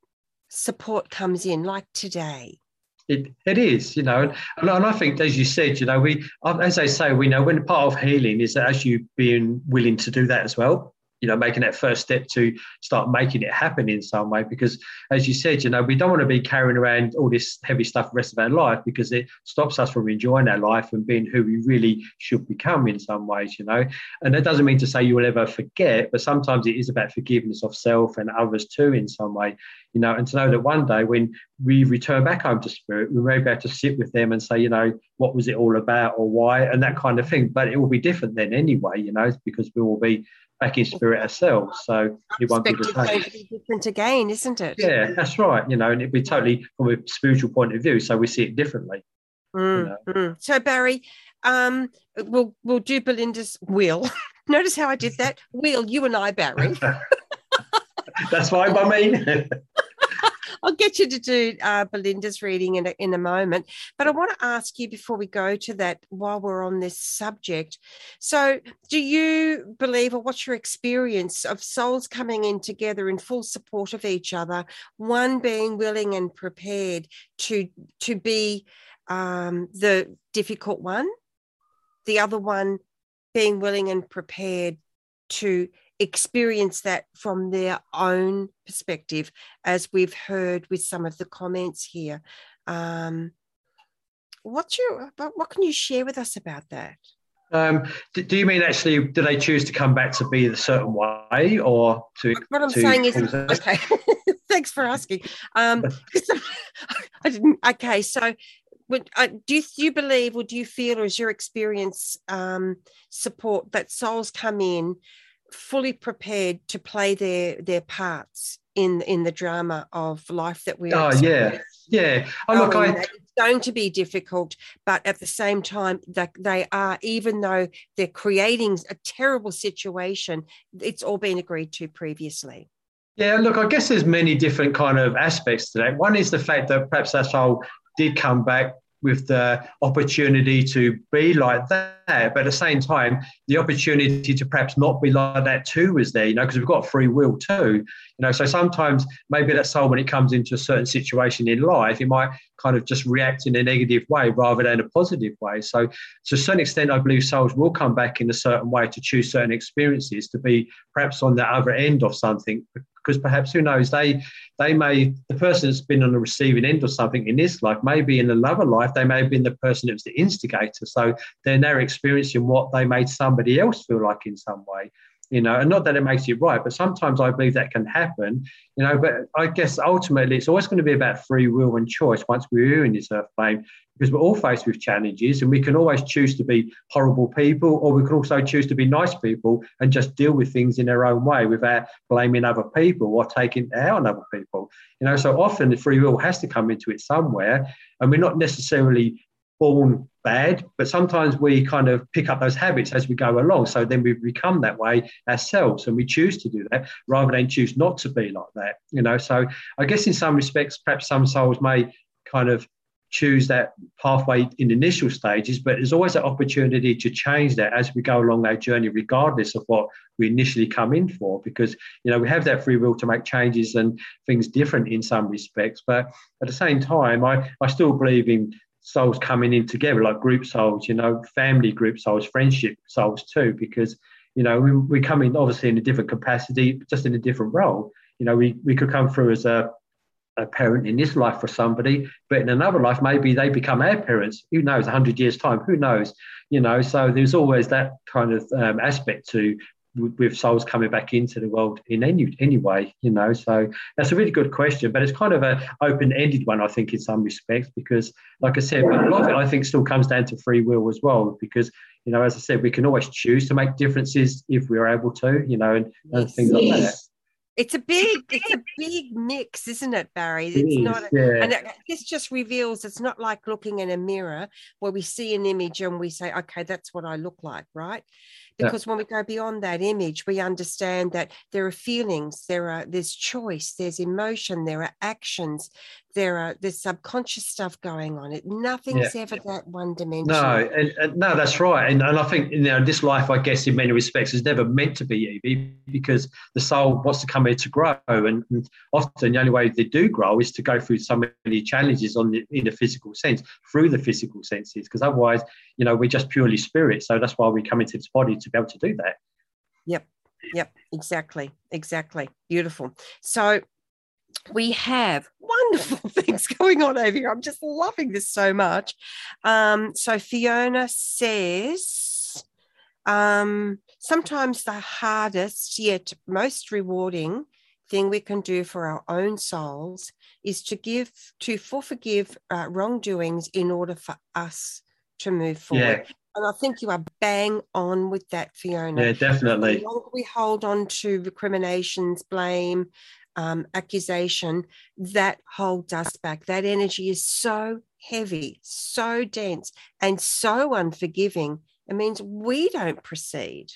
support comes in, like today. It, it is, you know, and, and I think, as you said, you know, we, as I say, we know when part of healing is that as you being willing to do that as well you know making that first step to start making it happen in some way. Because as you said you know we don't want to be carrying around all this heavy stuff the rest of our life because it stops us from enjoying our life and being who we really should become in some ways you know. And that doesn't mean to say you will ever forget but sometimes it is about forgiveness of self and others too in some way you know, and to know that one day when we return back home to spirit, we may be able to sit with them and say, you know, what was it all about or why, and that kind of thing. But it will be different then anyway, you know, because we will be back in spirit ourselves. So it won't be the same. Be different again, isn't it? Yeah, that's right. You know, and it'd be totally from a spiritual point of view. So we see it differently. Mm, you know? mm. So Barry, um, we'll we'll do Belinda's will. Notice how I did that. Will you and I, Barry? that's fine by me. I'll get you to do uh, Belinda's reading in a, in a moment. But I want to ask you before we go to that, while we're on this subject. So, do you believe, or what's your experience of souls coming in together in full support of each other, one being willing and prepared to to be um, the difficult one, the other one being willing and prepared to experience that from their own perspective, as we've heard with some of the comments here. Um, what's your what can you share with us about that? Um, do, do, you mean actually? Do they choose to come back to be a certain way, or to? What I'm to saying is, okay. Thanks for asking. Um, I didn't. Okay, so would, uh, do, you, do you believe, or do you feel, or is your experience um, support that souls come in fully prepared to play their their parts in in the drama of life that we are. Oh yeah, yeah. Oh look, oh, I. It's going to be difficult, but at the same time, that they are, even though they're creating a terrible situation, it's all been agreed to previously. Yeah, look, I guess there's many different kind of aspects to that. One is the fact that perhaps that soul did come back with the opportunity to be like that. But at the same time, the opportunity to perhaps not be like that too is there, you know, because we've got free will too. You know, so sometimes maybe that soul, when it comes into a certain situation in life, it might kind of just react in a negative way rather than a positive way. So, to a certain extent, I believe souls will come back in a certain way to choose certain experiences to be perhaps on the other end of something because perhaps who knows they they may the person that's been on the receiving end of something in this life maybe in another life they may have been the person that was the instigator. So they're now experiencing what they made somebody else feel like in some way you know and not that it makes it right but sometimes i believe that can happen you know but i guess ultimately it's always going to be about free will and choice once we're in this earth plane because we're all faced with challenges and we can always choose to be horrible people or we can also choose to be nice people and just deal with things in our own way without blaming other people or taking out on other people you know. So often the free will has to come into it somewhere and we're not necessarily born bad, but sometimes we kind of pick up those habits as we go along. So then we become that way ourselves and we choose to do that rather than choose not to be like that. You know, so I guess in some respects, perhaps some souls may kind of choose that pathway in initial stages, but there's always an opportunity to change that as we go along our journey, regardless of what we initially come in for, because you know we have that free will to make changes and things different in some respects. But at the same time, I, I still believe in souls coming in together, like group souls, you know, family group souls, friendship souls too, because, you know, we, we come in obviously in a different capacity, just in a different role. You know, we, we could come through as a, a parent in this life for somebody, but in another life, maybe they become our parents. Who knows, 100 years' time, who knows? You know, so there's always that kind of um, aspect to with souls coming back into the world in any anyway you know so that's a really good question but it's kind of a open-ended one i think in some respects because like i said a lot of it i think still comes down to free will as well because you know as i said we can always choose to make differences if we're able to you know and, and things like that it's a big, it's a big mix, isn't it, Barry? It's it not, yeah. and it, this just reveals it's not like looking in a mirror where we see an image and we say, okay, that's what I look like, right? Because yeah. when we go beyond that image we understand that there are feelings there are there's choice there's emotion there are actions there are there's subconscious stuff going on. It nothing's yeah. ever that one dimensional no and, and, no that's right. And, and i think you know this life i guess in many respects is never meant to be easy because the soul wants to come here to grow. And, and often the only way they do grow is to go through so many challenges on the, in a physical sense through the physical senses because otherwise you know we're just purely spirit. So that's why we come into this body to be able to do that. Yep. Yep. Exactly. Exactly. Beautiful. So we have wonderful things going on over here. I'm just loving this so much. Um, so Fiona says, um, sometimes the hardest yet most rewarding thing we can do for our own souls is to give to for forgive uh, wrongdoings in order for us to move forward. Yeah. And I think you are bang on with that, Fiona. Yeah, definitely. The longer we hold on to recriminations, blame, um, accusation, that holds us back. That energy is so heavy, so dense, and so unforgiving. It means we don't proceed.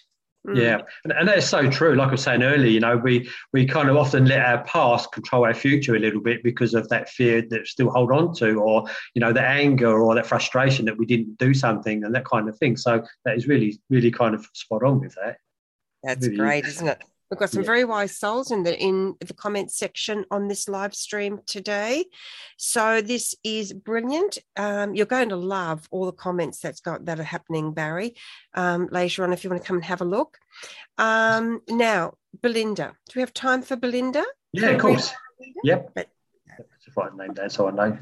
Mm. Yeah, and, and that's so true. Like I was saying earlier, you know, we we kind of often let our past control our future a little bit because of that fear that still hold on to, or you know, the anger or that frustration that we didn't do something and that kind of thing. So that is really, really kind of spot on with that. That's really great, isn't it? We've got some yeah. very wise souls in the in the comments section on this live stream today. So this is brilliant. Um, you're going to love all the comments that's got that are happening, Barry. Um, later on, if you want to come and have a look. Um, now, Belinda, do we have time for Belinda? Yeah, of course. Yep. But, a name down so I know.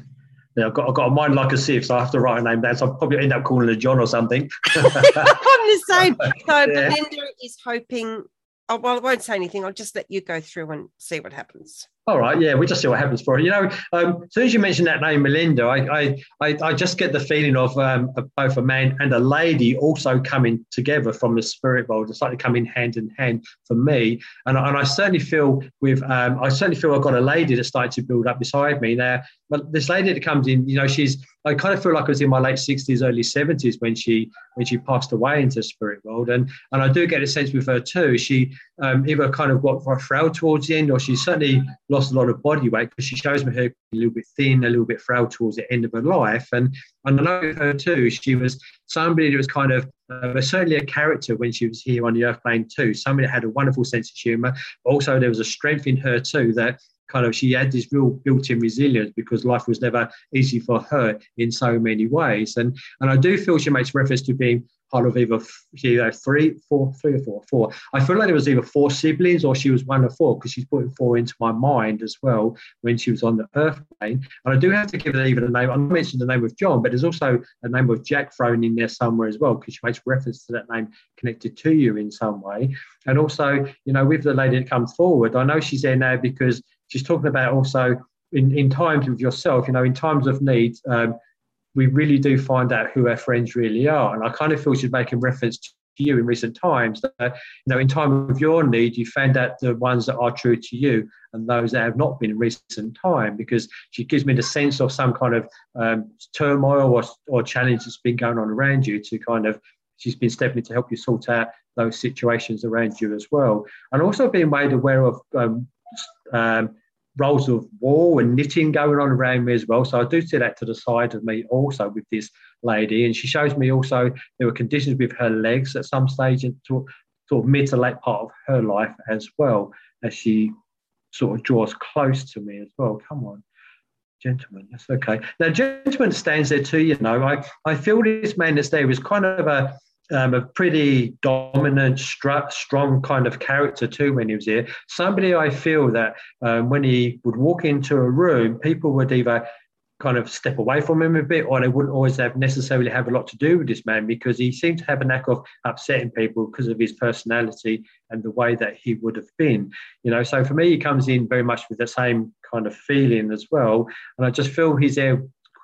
Yeah, I've got, I've got a mind like a sieve, so I have to write a name down. So I'll probably end up calling her John or something. I'm the same. So yeah. Belinda is hoping Oh, well, I won't say anything. I'll just let you go through and see what happens. All right, yeah, we just see what happens for it. You know, um, as soon as you mention that name, Melinda, I, I, I, I just get the feeling of um, both a man and a lady also coming together from the spirit world. It's like they come in hand in hand for me, and, and I certainly feel with um, I certainly feel I've got a lady that's starting to build up beside me now. But this lady that comes in, you know, she's I kind of feel like I was in my late sixties, early seventies when she when she passed away into spirit world, and and I do get a sense with her too. She um, either kind of got frail towards the end, or she certainly lost a lot of body weight because she shows me her a little bit thin, a little bit frail towards the end of her life. And, and I know her too, she was somebody that was kind of uh, certainly a character when she was here on the earth plane too. Somebody that had a wonderful sense of humour. Also, there was a strength in her too that kind of she had this real built-in resilience because life was never easy for her in so many ways. And and I do feel she makes reference to being part of either three, four, three or four, four. I feel like there was either four siblings or she was one of four because she's putting four into my mind as well when she was on the Earth plane. And I do have to give it even a name. I mentioned the name of John, but there's also a name of Jack thrown in there somewhere as well because she makes reference to that name connected to you in some way. And also, you know, with the lady that comes forward, I know she's there now because she's talking about also in, in times of yourself, you know, in times of need. Um, we really do find out who our friends really are. And I kind of feel she's making reference to you in recent times that, you know, in time of your need, you found out the ones that are true to you and those that have not been in recent time, because she gives me the sense of some kind of um, turmoil or, or challenge that's been going on around you to kind of, she's been stepping in to help you sort out those situations around you as well. And also being made aware of um, um, rolls of wool and knitting going on around me as well. So I do see that to the side of me also with this lady. And she shows me also there were conditions with her legs at some stage in sort of mid to late part of her life as well, as she sort of draws close to me as well. Come on. Gentleman, that's okay. Now, gentleman stands there too, you know. I, I feel this man that's there was kind of a um, a pretty dominant, strong kind of character too when he was here. Somebody I feel that um, when he would walk into a room, people would either kind of step away from him a bit, or they wouldn't always have necessarily have a lot to do with this man because he seemed to have a knack of upsetting people because of his personality and the way that he would have been. You know, so for me, he comes in very much with the same kind of feeling as well, and I just feel he's there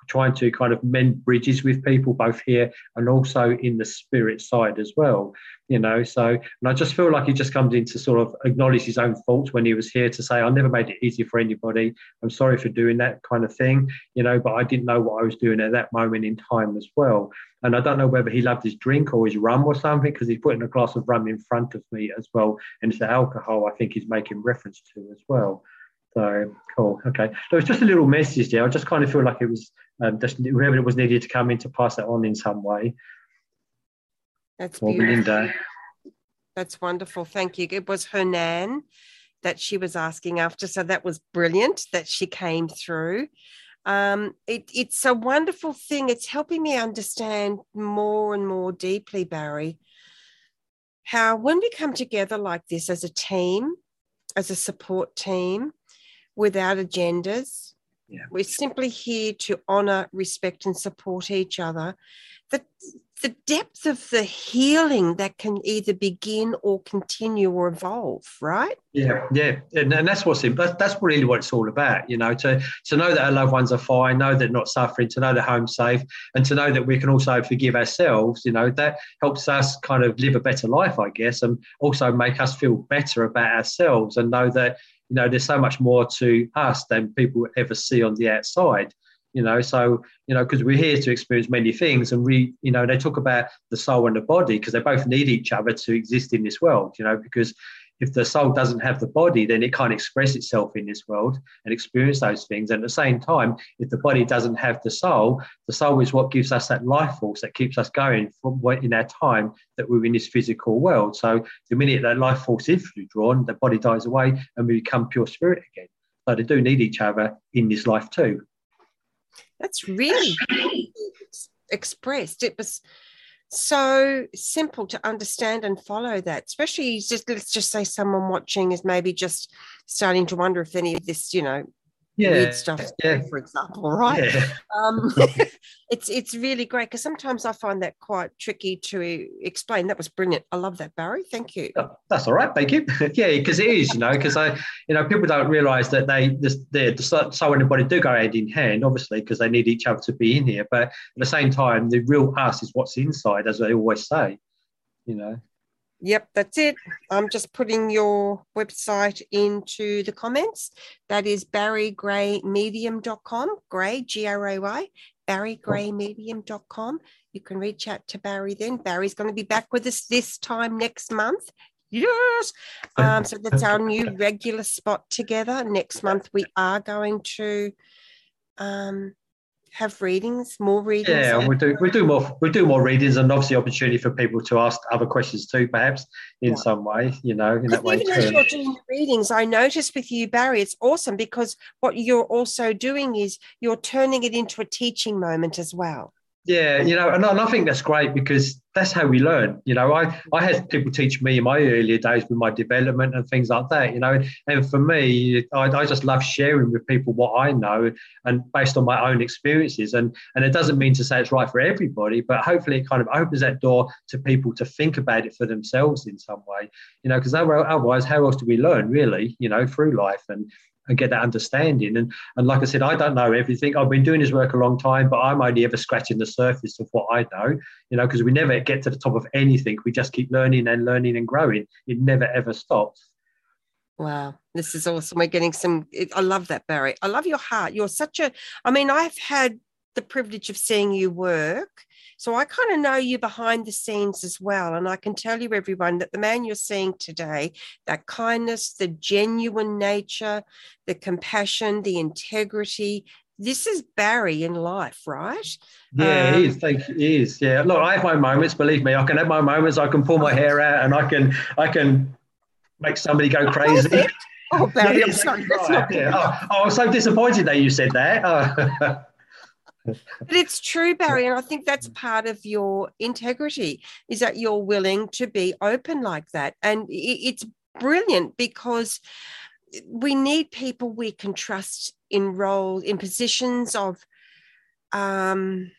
trying to kind of mend bridges with people both here and also in the spirit side as well you know. So and i just feel like he just comes in to sort of acknowledge his own faults when he was here to say i never made it easy for anybody. I'm sorry for doing that kind of thing you know but i didn't know what i was doing at that moment in time as well. And i don't know whether he loved his drink or his rum or something because he's putting a glass of rum in front of me as well and it's the alcohol i think he's making reference to as well so cool. Okay. So it's just a little message there. I just kind of feel like it was um, just whoever it was needed to come in to pass that on in some way. That's beautiful. Belinda. That's wonderful. Thank you. It was her nan that she was asking after. So that was brilliant that she came through. Um, it, it's a wonderful thing. It's helping me understand more and more deeply, Barry, how when we come together like this as a team, as a support team, without agendas. Yeah. We're simply here to honor, respect, and support each other. the the depth of the healing that can either begin or continue or evolve, right? Yeah, yeah, and, and that's what's that's, that's really what it's all about. You know, to to know that our loved ones are fine, know they're not suffering, to know they're home safe, and to know that we can also forgive ourselves. You know, that helps us kind of live a better life, I guess, and also make us feel better about ourselves and know that you know there's so much more to us than people ever see on the outside you know? So you know because we're here to experience many things and we you know they talk about the soul and the body because they both need each other to exist in this world you know? Because if the soul doesn't have the body then it can't express itself in this world and experience those things. And at the same time if the body doesn't have the soul the soul is what gives us that life force that keeps us going from in our time that we're in this physical world. So the minute that life force is withdrawn the body dies away and we become pure spirit again. So they do need each other in this life too. That's really expressed. It was so simple to understand and follow that, especially just let's just say someone watching is maybe just starting to wonder if any of this, you know, yeah, weird stuff, yeah. for example, right? Yeah. Um, it's it's really great because sometimes I find that quite tricky to explain. That was brilliant. I love that, Barry. Thank you. Oh, that's all right. Thank you. yeah, because it is, you know, because I, you know, people don't realise that they, this, the soul and the body do go hand in hand, obviously, because they need each other to be in here. But at the same time, the real us is what's inside, as they always say. You know. Yep, that's it. I'm just putting your website into the comments. That is barrygraymedium.com, Gray, G R A Y, barrygraymedium.com. You can reach out to Barry then. Barry's going to be back with us this time next month. Yes. Um, so that's our new regular spot together. Next month, we are going to um, have readings, more readings? Yeah, we do. We do more. We do more readings, and obviously opportunity for people to ask other questions too, perhaps in yeah. some way. You know, in that way. Even as you're doing readings, I noticed with you, Barry, it's awesome because what you're also doing is you're turning it into a teaching moment as well. Yeah, you know, and I, and I think that's great because that's how we learn. You know, I, I had people teach me in my earlier days with my development and things like that, you know. And for me, I, I just love sharing with people what I know and based on my own experiences. And and it doesn't mean to say it's right for everybody, but hopefully it kind of opens that door to people to think about it for themselves in some way, you know, because otherwise, how else do we learn really, you know, through life? And and get that understanding. And and like I said, I don't know everything. I've been doing this work a long time, but I'm only ever scratching the surface of what I know, you know, because we never get to the top of anything. We just keep learning and learning and growing. It never ever stops. Wow, this is awesome. We're getting some. I love that, Barry. I love your heart. You're such a. I mean, I've had the privilege of seeing you work so I kind of know you behind the scenes as well. And I can tell you, everyone, that the man you're seeing today, that kindness, the genuine nature, the compassion, the integrity, this is Barry in life, right? Yeah, um, he is. Thank you. He is. Yeah. Look, I have my moments. Believe me, I can have my moments. I can pull my hair out, and I can, I can make somebody go crazy. Oh, Barry, yeah, I'm sorry. That's not yeah. oh, oh, I'm so disappointed that you said that. Oh. but it's true, Barry, and I think that's part of your integrity is that you're willing to be open like that, and it's brilliant because we need people we can trust in roles in positions of um,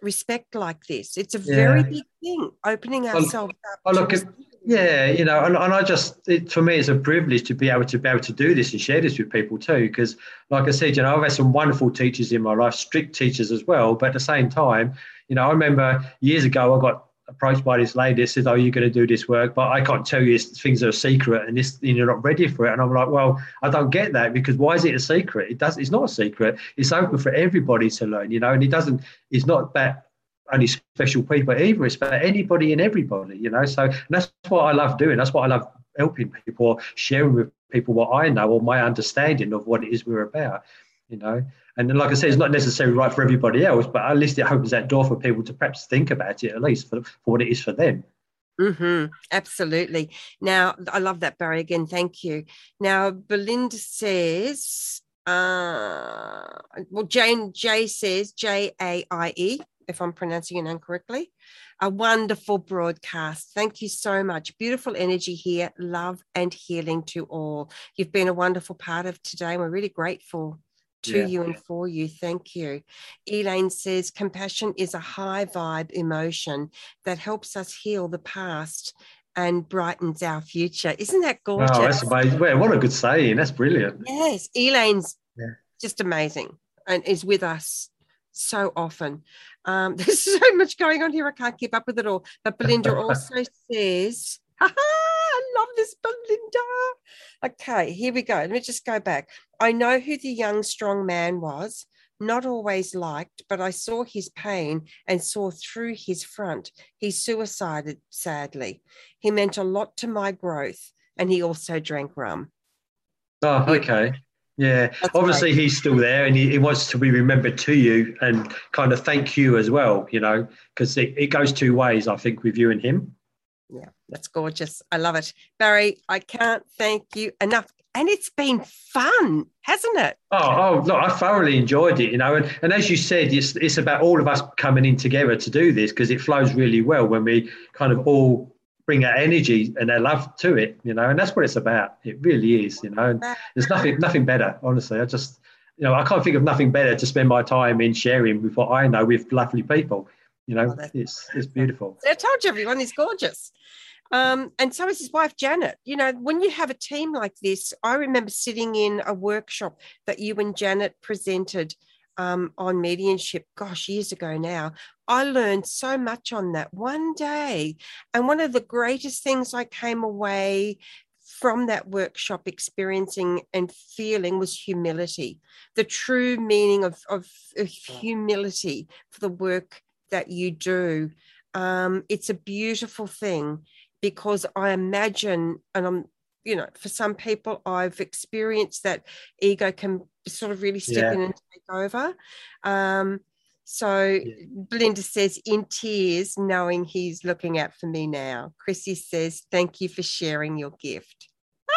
respect like this. It's a very yeah. big thing, opening ourselves well, up. look, yeah, you know, and, and I just, it, for me, it's a privilege to be able to be able to do this and share this with people too. Because, like I said, you know, I've had some wonderful teachers in my life, strict teachers as well. But at the same time, you know, I remember years ago I got approached by this lady said, "Oh, you're going to do this work, but I can't tell you things are a secret, and this you're not ready for it." And I'm like, "Well, I don't get that because why is it a secret? It does. It's not a secret. It's open for everybody to learn, you know. And it doesn't. It's not that only special people either. It's for anybody and everybody, you know. So that's what I love doing. That's what I love helping people, sharing with people what I know or my understanding of what it is we're about, you know. And like I said, it's not necessarily right for everybody else, but at least it opens that door for people to perhaps think about it at least for, for what it is for them. Mm-hmm. Absolutely. Now, I love that, Barry. Again, thank you. Now, Belinda says, uh, well, Jane J says J A I E if I'm pronouncing your name correctly. A wonderful broadcast. Thank you so much. Beautiful energy here. Love and healing to all. You've been a wonderful part of today. We're really grateful to yeah. you and for you. Thank you. Elaine says compassion is a high vibe emotion that helps us heal the past and brightens our future. Isn't that gorgeous? Oh, that's amazing. Well, what a good saying. That's brilliant. Yes. Elaine's yeah. just amazing and is with us so often. Um, there's so much going on here. I can't keep up with it all. But Belinda also says, I love this, Belinda. Okay, here we go. Let me just go back. I know who the young, strong man was, not always liked, but I saw his pain and saw through his front. He suicided, sadly. He meant a lot to my growth, and he also drank rum. Oh, okay. Yeah, That's obviously great. he's still there and he, he, wants to be remembered to you and kind of thank you as well, you know, because it, it goes two ways, I think, with you and him. Yeah, that's gorgeous. I love it. Barry, I can't thank you enough. And it's been fun, hasn't it? Oh, oh look, I thoroughly enjoyed it, you know. And, and as you said, it's, it's about all of us coming in together to do this because it flows really well when we kind of all bring our energy and our love to it, you know, and that's what it's about. It really is, you know. And there's nothing nothing better, honestly. I just you know, I can't think of nothing better to spend my time in sharing with what I know with lovely people. You know, oh, it's it's beautiful. I told you everyone is gorgeous. Um, and so is his wife Janet. You know, when you have a team like this, I remember sitting in a workshop that you and Janet presented um, on mediumship, gosh, years ago now. I learned so much on that one day. And one of the greatest things I came away from that workshop experiencing and feeling was humility, the true meaning of, of, of humility for the work that you do. Um, it's a beautiful thing because I imagine, and I'm, you know, for some people, I've experienced that ego can sort of really step yeah. in and take over. Um, so yeah. Belinda says, in tears, knowing he's looking out for me now. Chrissy says, thank you for sharing your gift.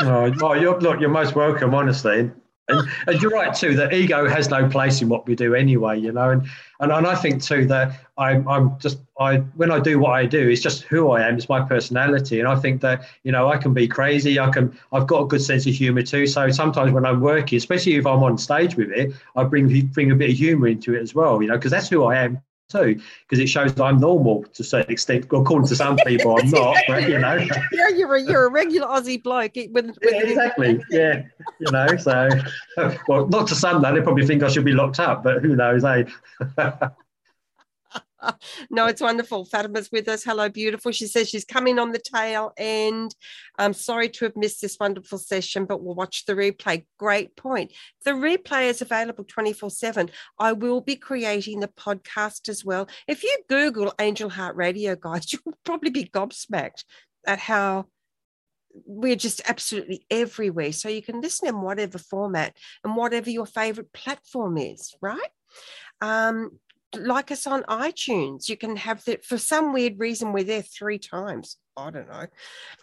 oh, oh you're, look, you're most welcome, honestly. And, and, you're right too. That ego has no place in what we do anyway, you know. And and, and I think too that I'm I'm just I when I do what I do, it's just who I am. It's my personality, and I think that you know I can be crazy. I can I've got a good sense of humour too. So sometimes when I'm working, especially if I'm on stage with it, I bring bring a bit of humour into it as well. You know, because that's who I am too, because it shows I'm normal to a certain extent. According to some people, I'm not, but you know. yeah, you're a, you're a regular Aussie bloke. With, with yeah, exactly. yeah, you know. So, well, not to some though. They probably think I should be locked up, but who knows, eh? no, it's wonderful. Fatima's with us. Hello, beautiful. She says she's coming on the tail end. I'm sorry to have missed this wonderful session, but we'll watch the replay. Great point. The replay is available 24 7. I will be creating the podcast as well. If you Google Angel Heart Radio, guys, you'll probably be gobsmacked at how we're just absolutely everywhere. So you can listen in whatever format and whatever your favorite platform is, right? Um, like us on iTunes. You can have that for some weird reason we're there three times. I don't know.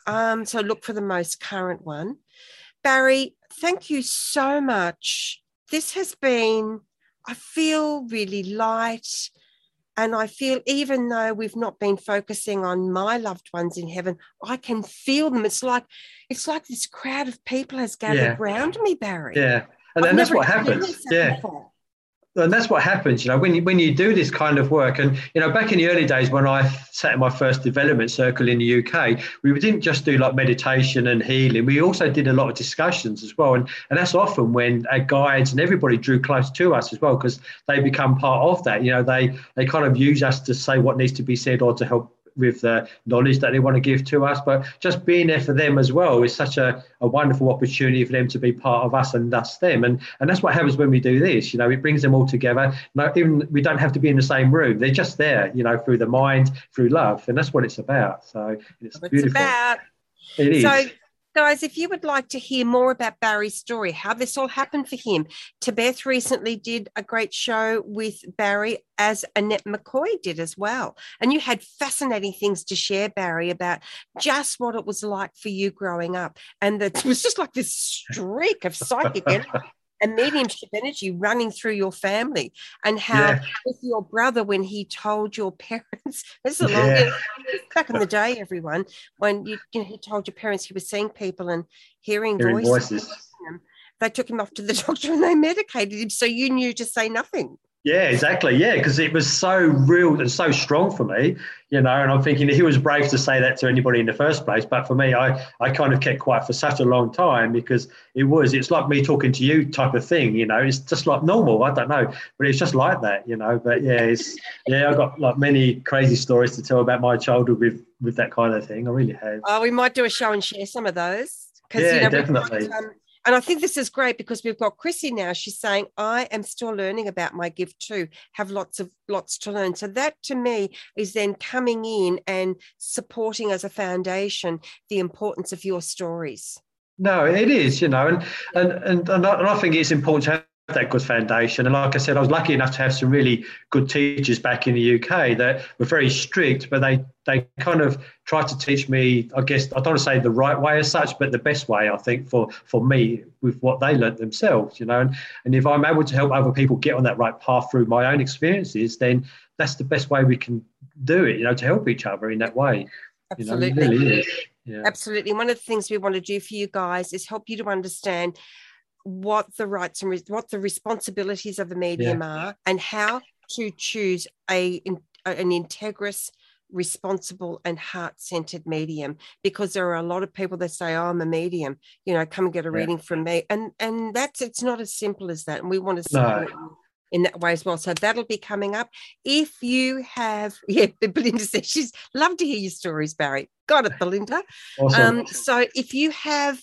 Um, so look for the most current one. Barry, thank you so much. This has been, I feel really light. And I feel even though we've not been focusing on my loved ones in heaven, I can feel them. It's like it's like this crowd of people has gathered yeah. around me, Barry. Yeah. And, then that's what happens. Yeah. Before and that's what happens, you know, when you, when you do this kind of work. And, you know, back in the early days when I sat in my first development circle in the UK, we didn't just do like meditation and healing. We also did a lot of discussions as well. And, and that's often when our guides and everybody drew close to us as well, because they become part of that. You know, they, they kind of use us to say what needs to be said or to help with the knowledge that they want to give to us. But just being there for them as well is such a, a wonderful opportunity for them to be part of us and us them. And and that's what happens when we do this. You know, it brings them all together. No, even we don't have to be in the same room. They're just there. You know, through the mind, through love, and that's what it's about. So it's, it's beautiful. About. It is. So Guys, if you would like to hear more about Barry's story, how this all happened for him, Beth recently did a great show with Barry, as Annette McCoy did as well. And you had fascinating things to share, Barry, about just what it was like for you growing up. And that it was just like this streak of psychic energy and mediumship energy running through your family and how yeah. with your brother when he told your parents this is a long yeah. back in the day everyone when you, you know, he told your parents he was seeing people and hearing, hearing voices, voices. they took him off to the doctor and they medicated him. So you knew to say nothing. Yeah, exactly. Yeah, because it was so real and so strong for me, you know. And I'm thinking he was brave to say that to anybody in the first place, but for me, I I kind of kept quiet for such a long time because it was it's like me talking to you type of thing, you know. It's just like normal. I don't know, but it's just like that, you know. But yeah, it's yeah. I've got like many crazy stories to tell about my childhood with with that kind of thing. I really have. Oh, we might do a show and share some of those. Yeah, you know, definitely. Got, um, and I think this is great because we've got Chrissy now. She's saying, I am still learning about my gift too, have lots of lots to learn. So that to me is then coming in and supporting as a foundation the importance of your stories. No, it is, you know, and and and, and I think it's important to that good foundation. And like I said, I was lucky enough to have some really good teachers back in the UK that were very strict, but they they kind of tried to teach me, I guess, I don't want to say the right way as such, but the best way, I think, for for me with what they learnt themselves, you know. And, and if I'm able to help other people get on that right path through my own experiences, then that's the best way we can do it, you know, to help each other in that way. Absolutely. You know, really yeah. Absolutely. One of the things we want to do for you guys is help you to understand what the rights and what the responsibilities of a medium yeah. are and how to choose a an integrous responsible and heart-centered medium because there are a lot of people that say oh, i'm a medium you know come and get a yeah. reading from me and and that's it's not as simple as that and we want to support no. in that way as well so that'll be coming up if you have yeah belinda says she's love to hear your stories barry got it belinda awesome. um, so if you have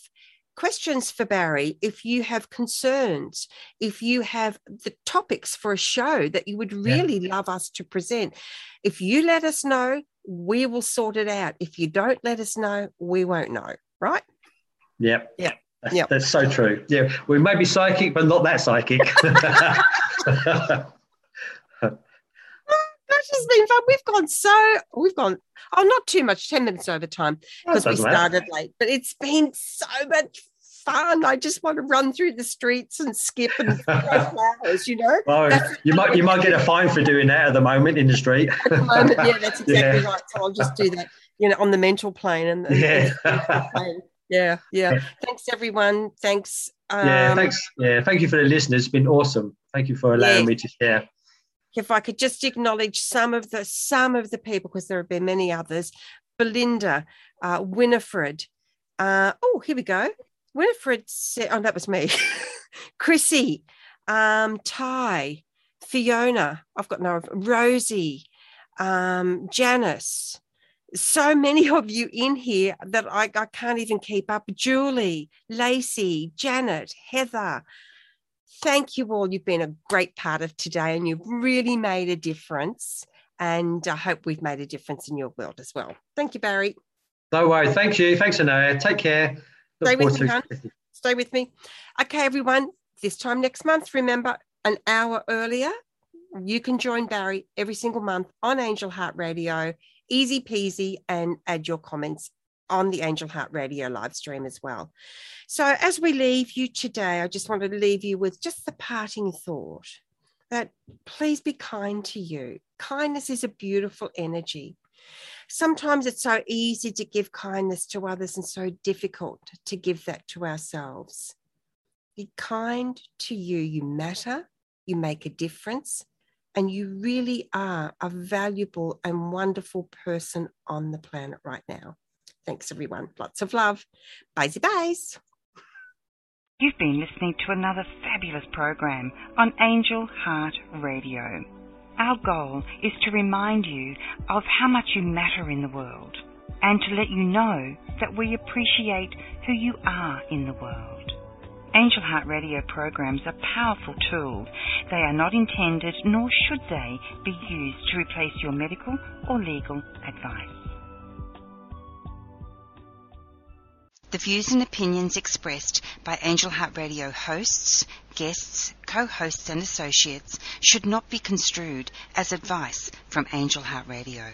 questions for Barry, if you have concerns, if you have the topics for a show that you would really yeah. love us to present, if you let us know, we will sort it out. If you don't let us know, we won't know, right? Yep. Yeah. That's, yep. that's so true. Yeah. We may be psychic, but not that psychic. That's just been fun. We've gone so we've gone oh not too much, 10 minutes over time because we started matter. late, but it's been so much fun. I just want to run through the streets and skip and flowers, you know. Oh, you might you might get a fine for doing that at the moment in the street. at the moment, yeah, that's exactly yeah. right. So I'll just do that, you know, on the mental plane and, and yeah. yeah, yeah. Thanks everyone. Thanks. Um, yeah, thanks. Yeah, thank you for the listeners. It's been awesome. Thank you for allowing yeah. me to share. If I could just acknowledge some of the some of the people, because there have been many others. Belinda, uh, Winifred. Uh, oh, here we go. Winifred said, oh, that was me. Chrissy, um, Ty, Fiona, I've got no, Rosie, um, Janice, so many of you in here that I, I can't even keep up. Julie, Lacey, Janet, Heather. Thank you all. You've been a great part of today and you've really made a difference. And I hope we've made a difference in your world as well. Thank you, Barry. No worries. Thank you. Thanks, Anaya. Take care. Stay with me, hon. Stay with me. Okay, everyone. This time next month, remember an hour earlier, you can join Barry every single month on Angel Heart Radio. Easy peasy, and add your comments on the Angel Heart Radio live stream as well. So, as we leave you today, I just want to leave you with just the parting thought that please be kind to you. Kindness is a beautiful energy sometimes it's so easy to give kindness to others and so difficult to give that to ourselves. Be kind to you. You matter, you make a difference, and you really are a valuable and wonderful person on the planet right now. Thanks, everyone. Lots of love. Bye, bye. You've been listening to another fabulous program on Angel Heart Radio. Our goal is to remind you of how much you matter in the world and to let you know that we appreciate who you are in the world. Angel Heart Radio programs are powerful tools. They are not intended, nor should they, be used to replace your medical or legal advice. The views and opinions expressed by Angel Heart Radio hosts, guests, co-hosts and associates should not be construed as advice from Angel Heart Radio.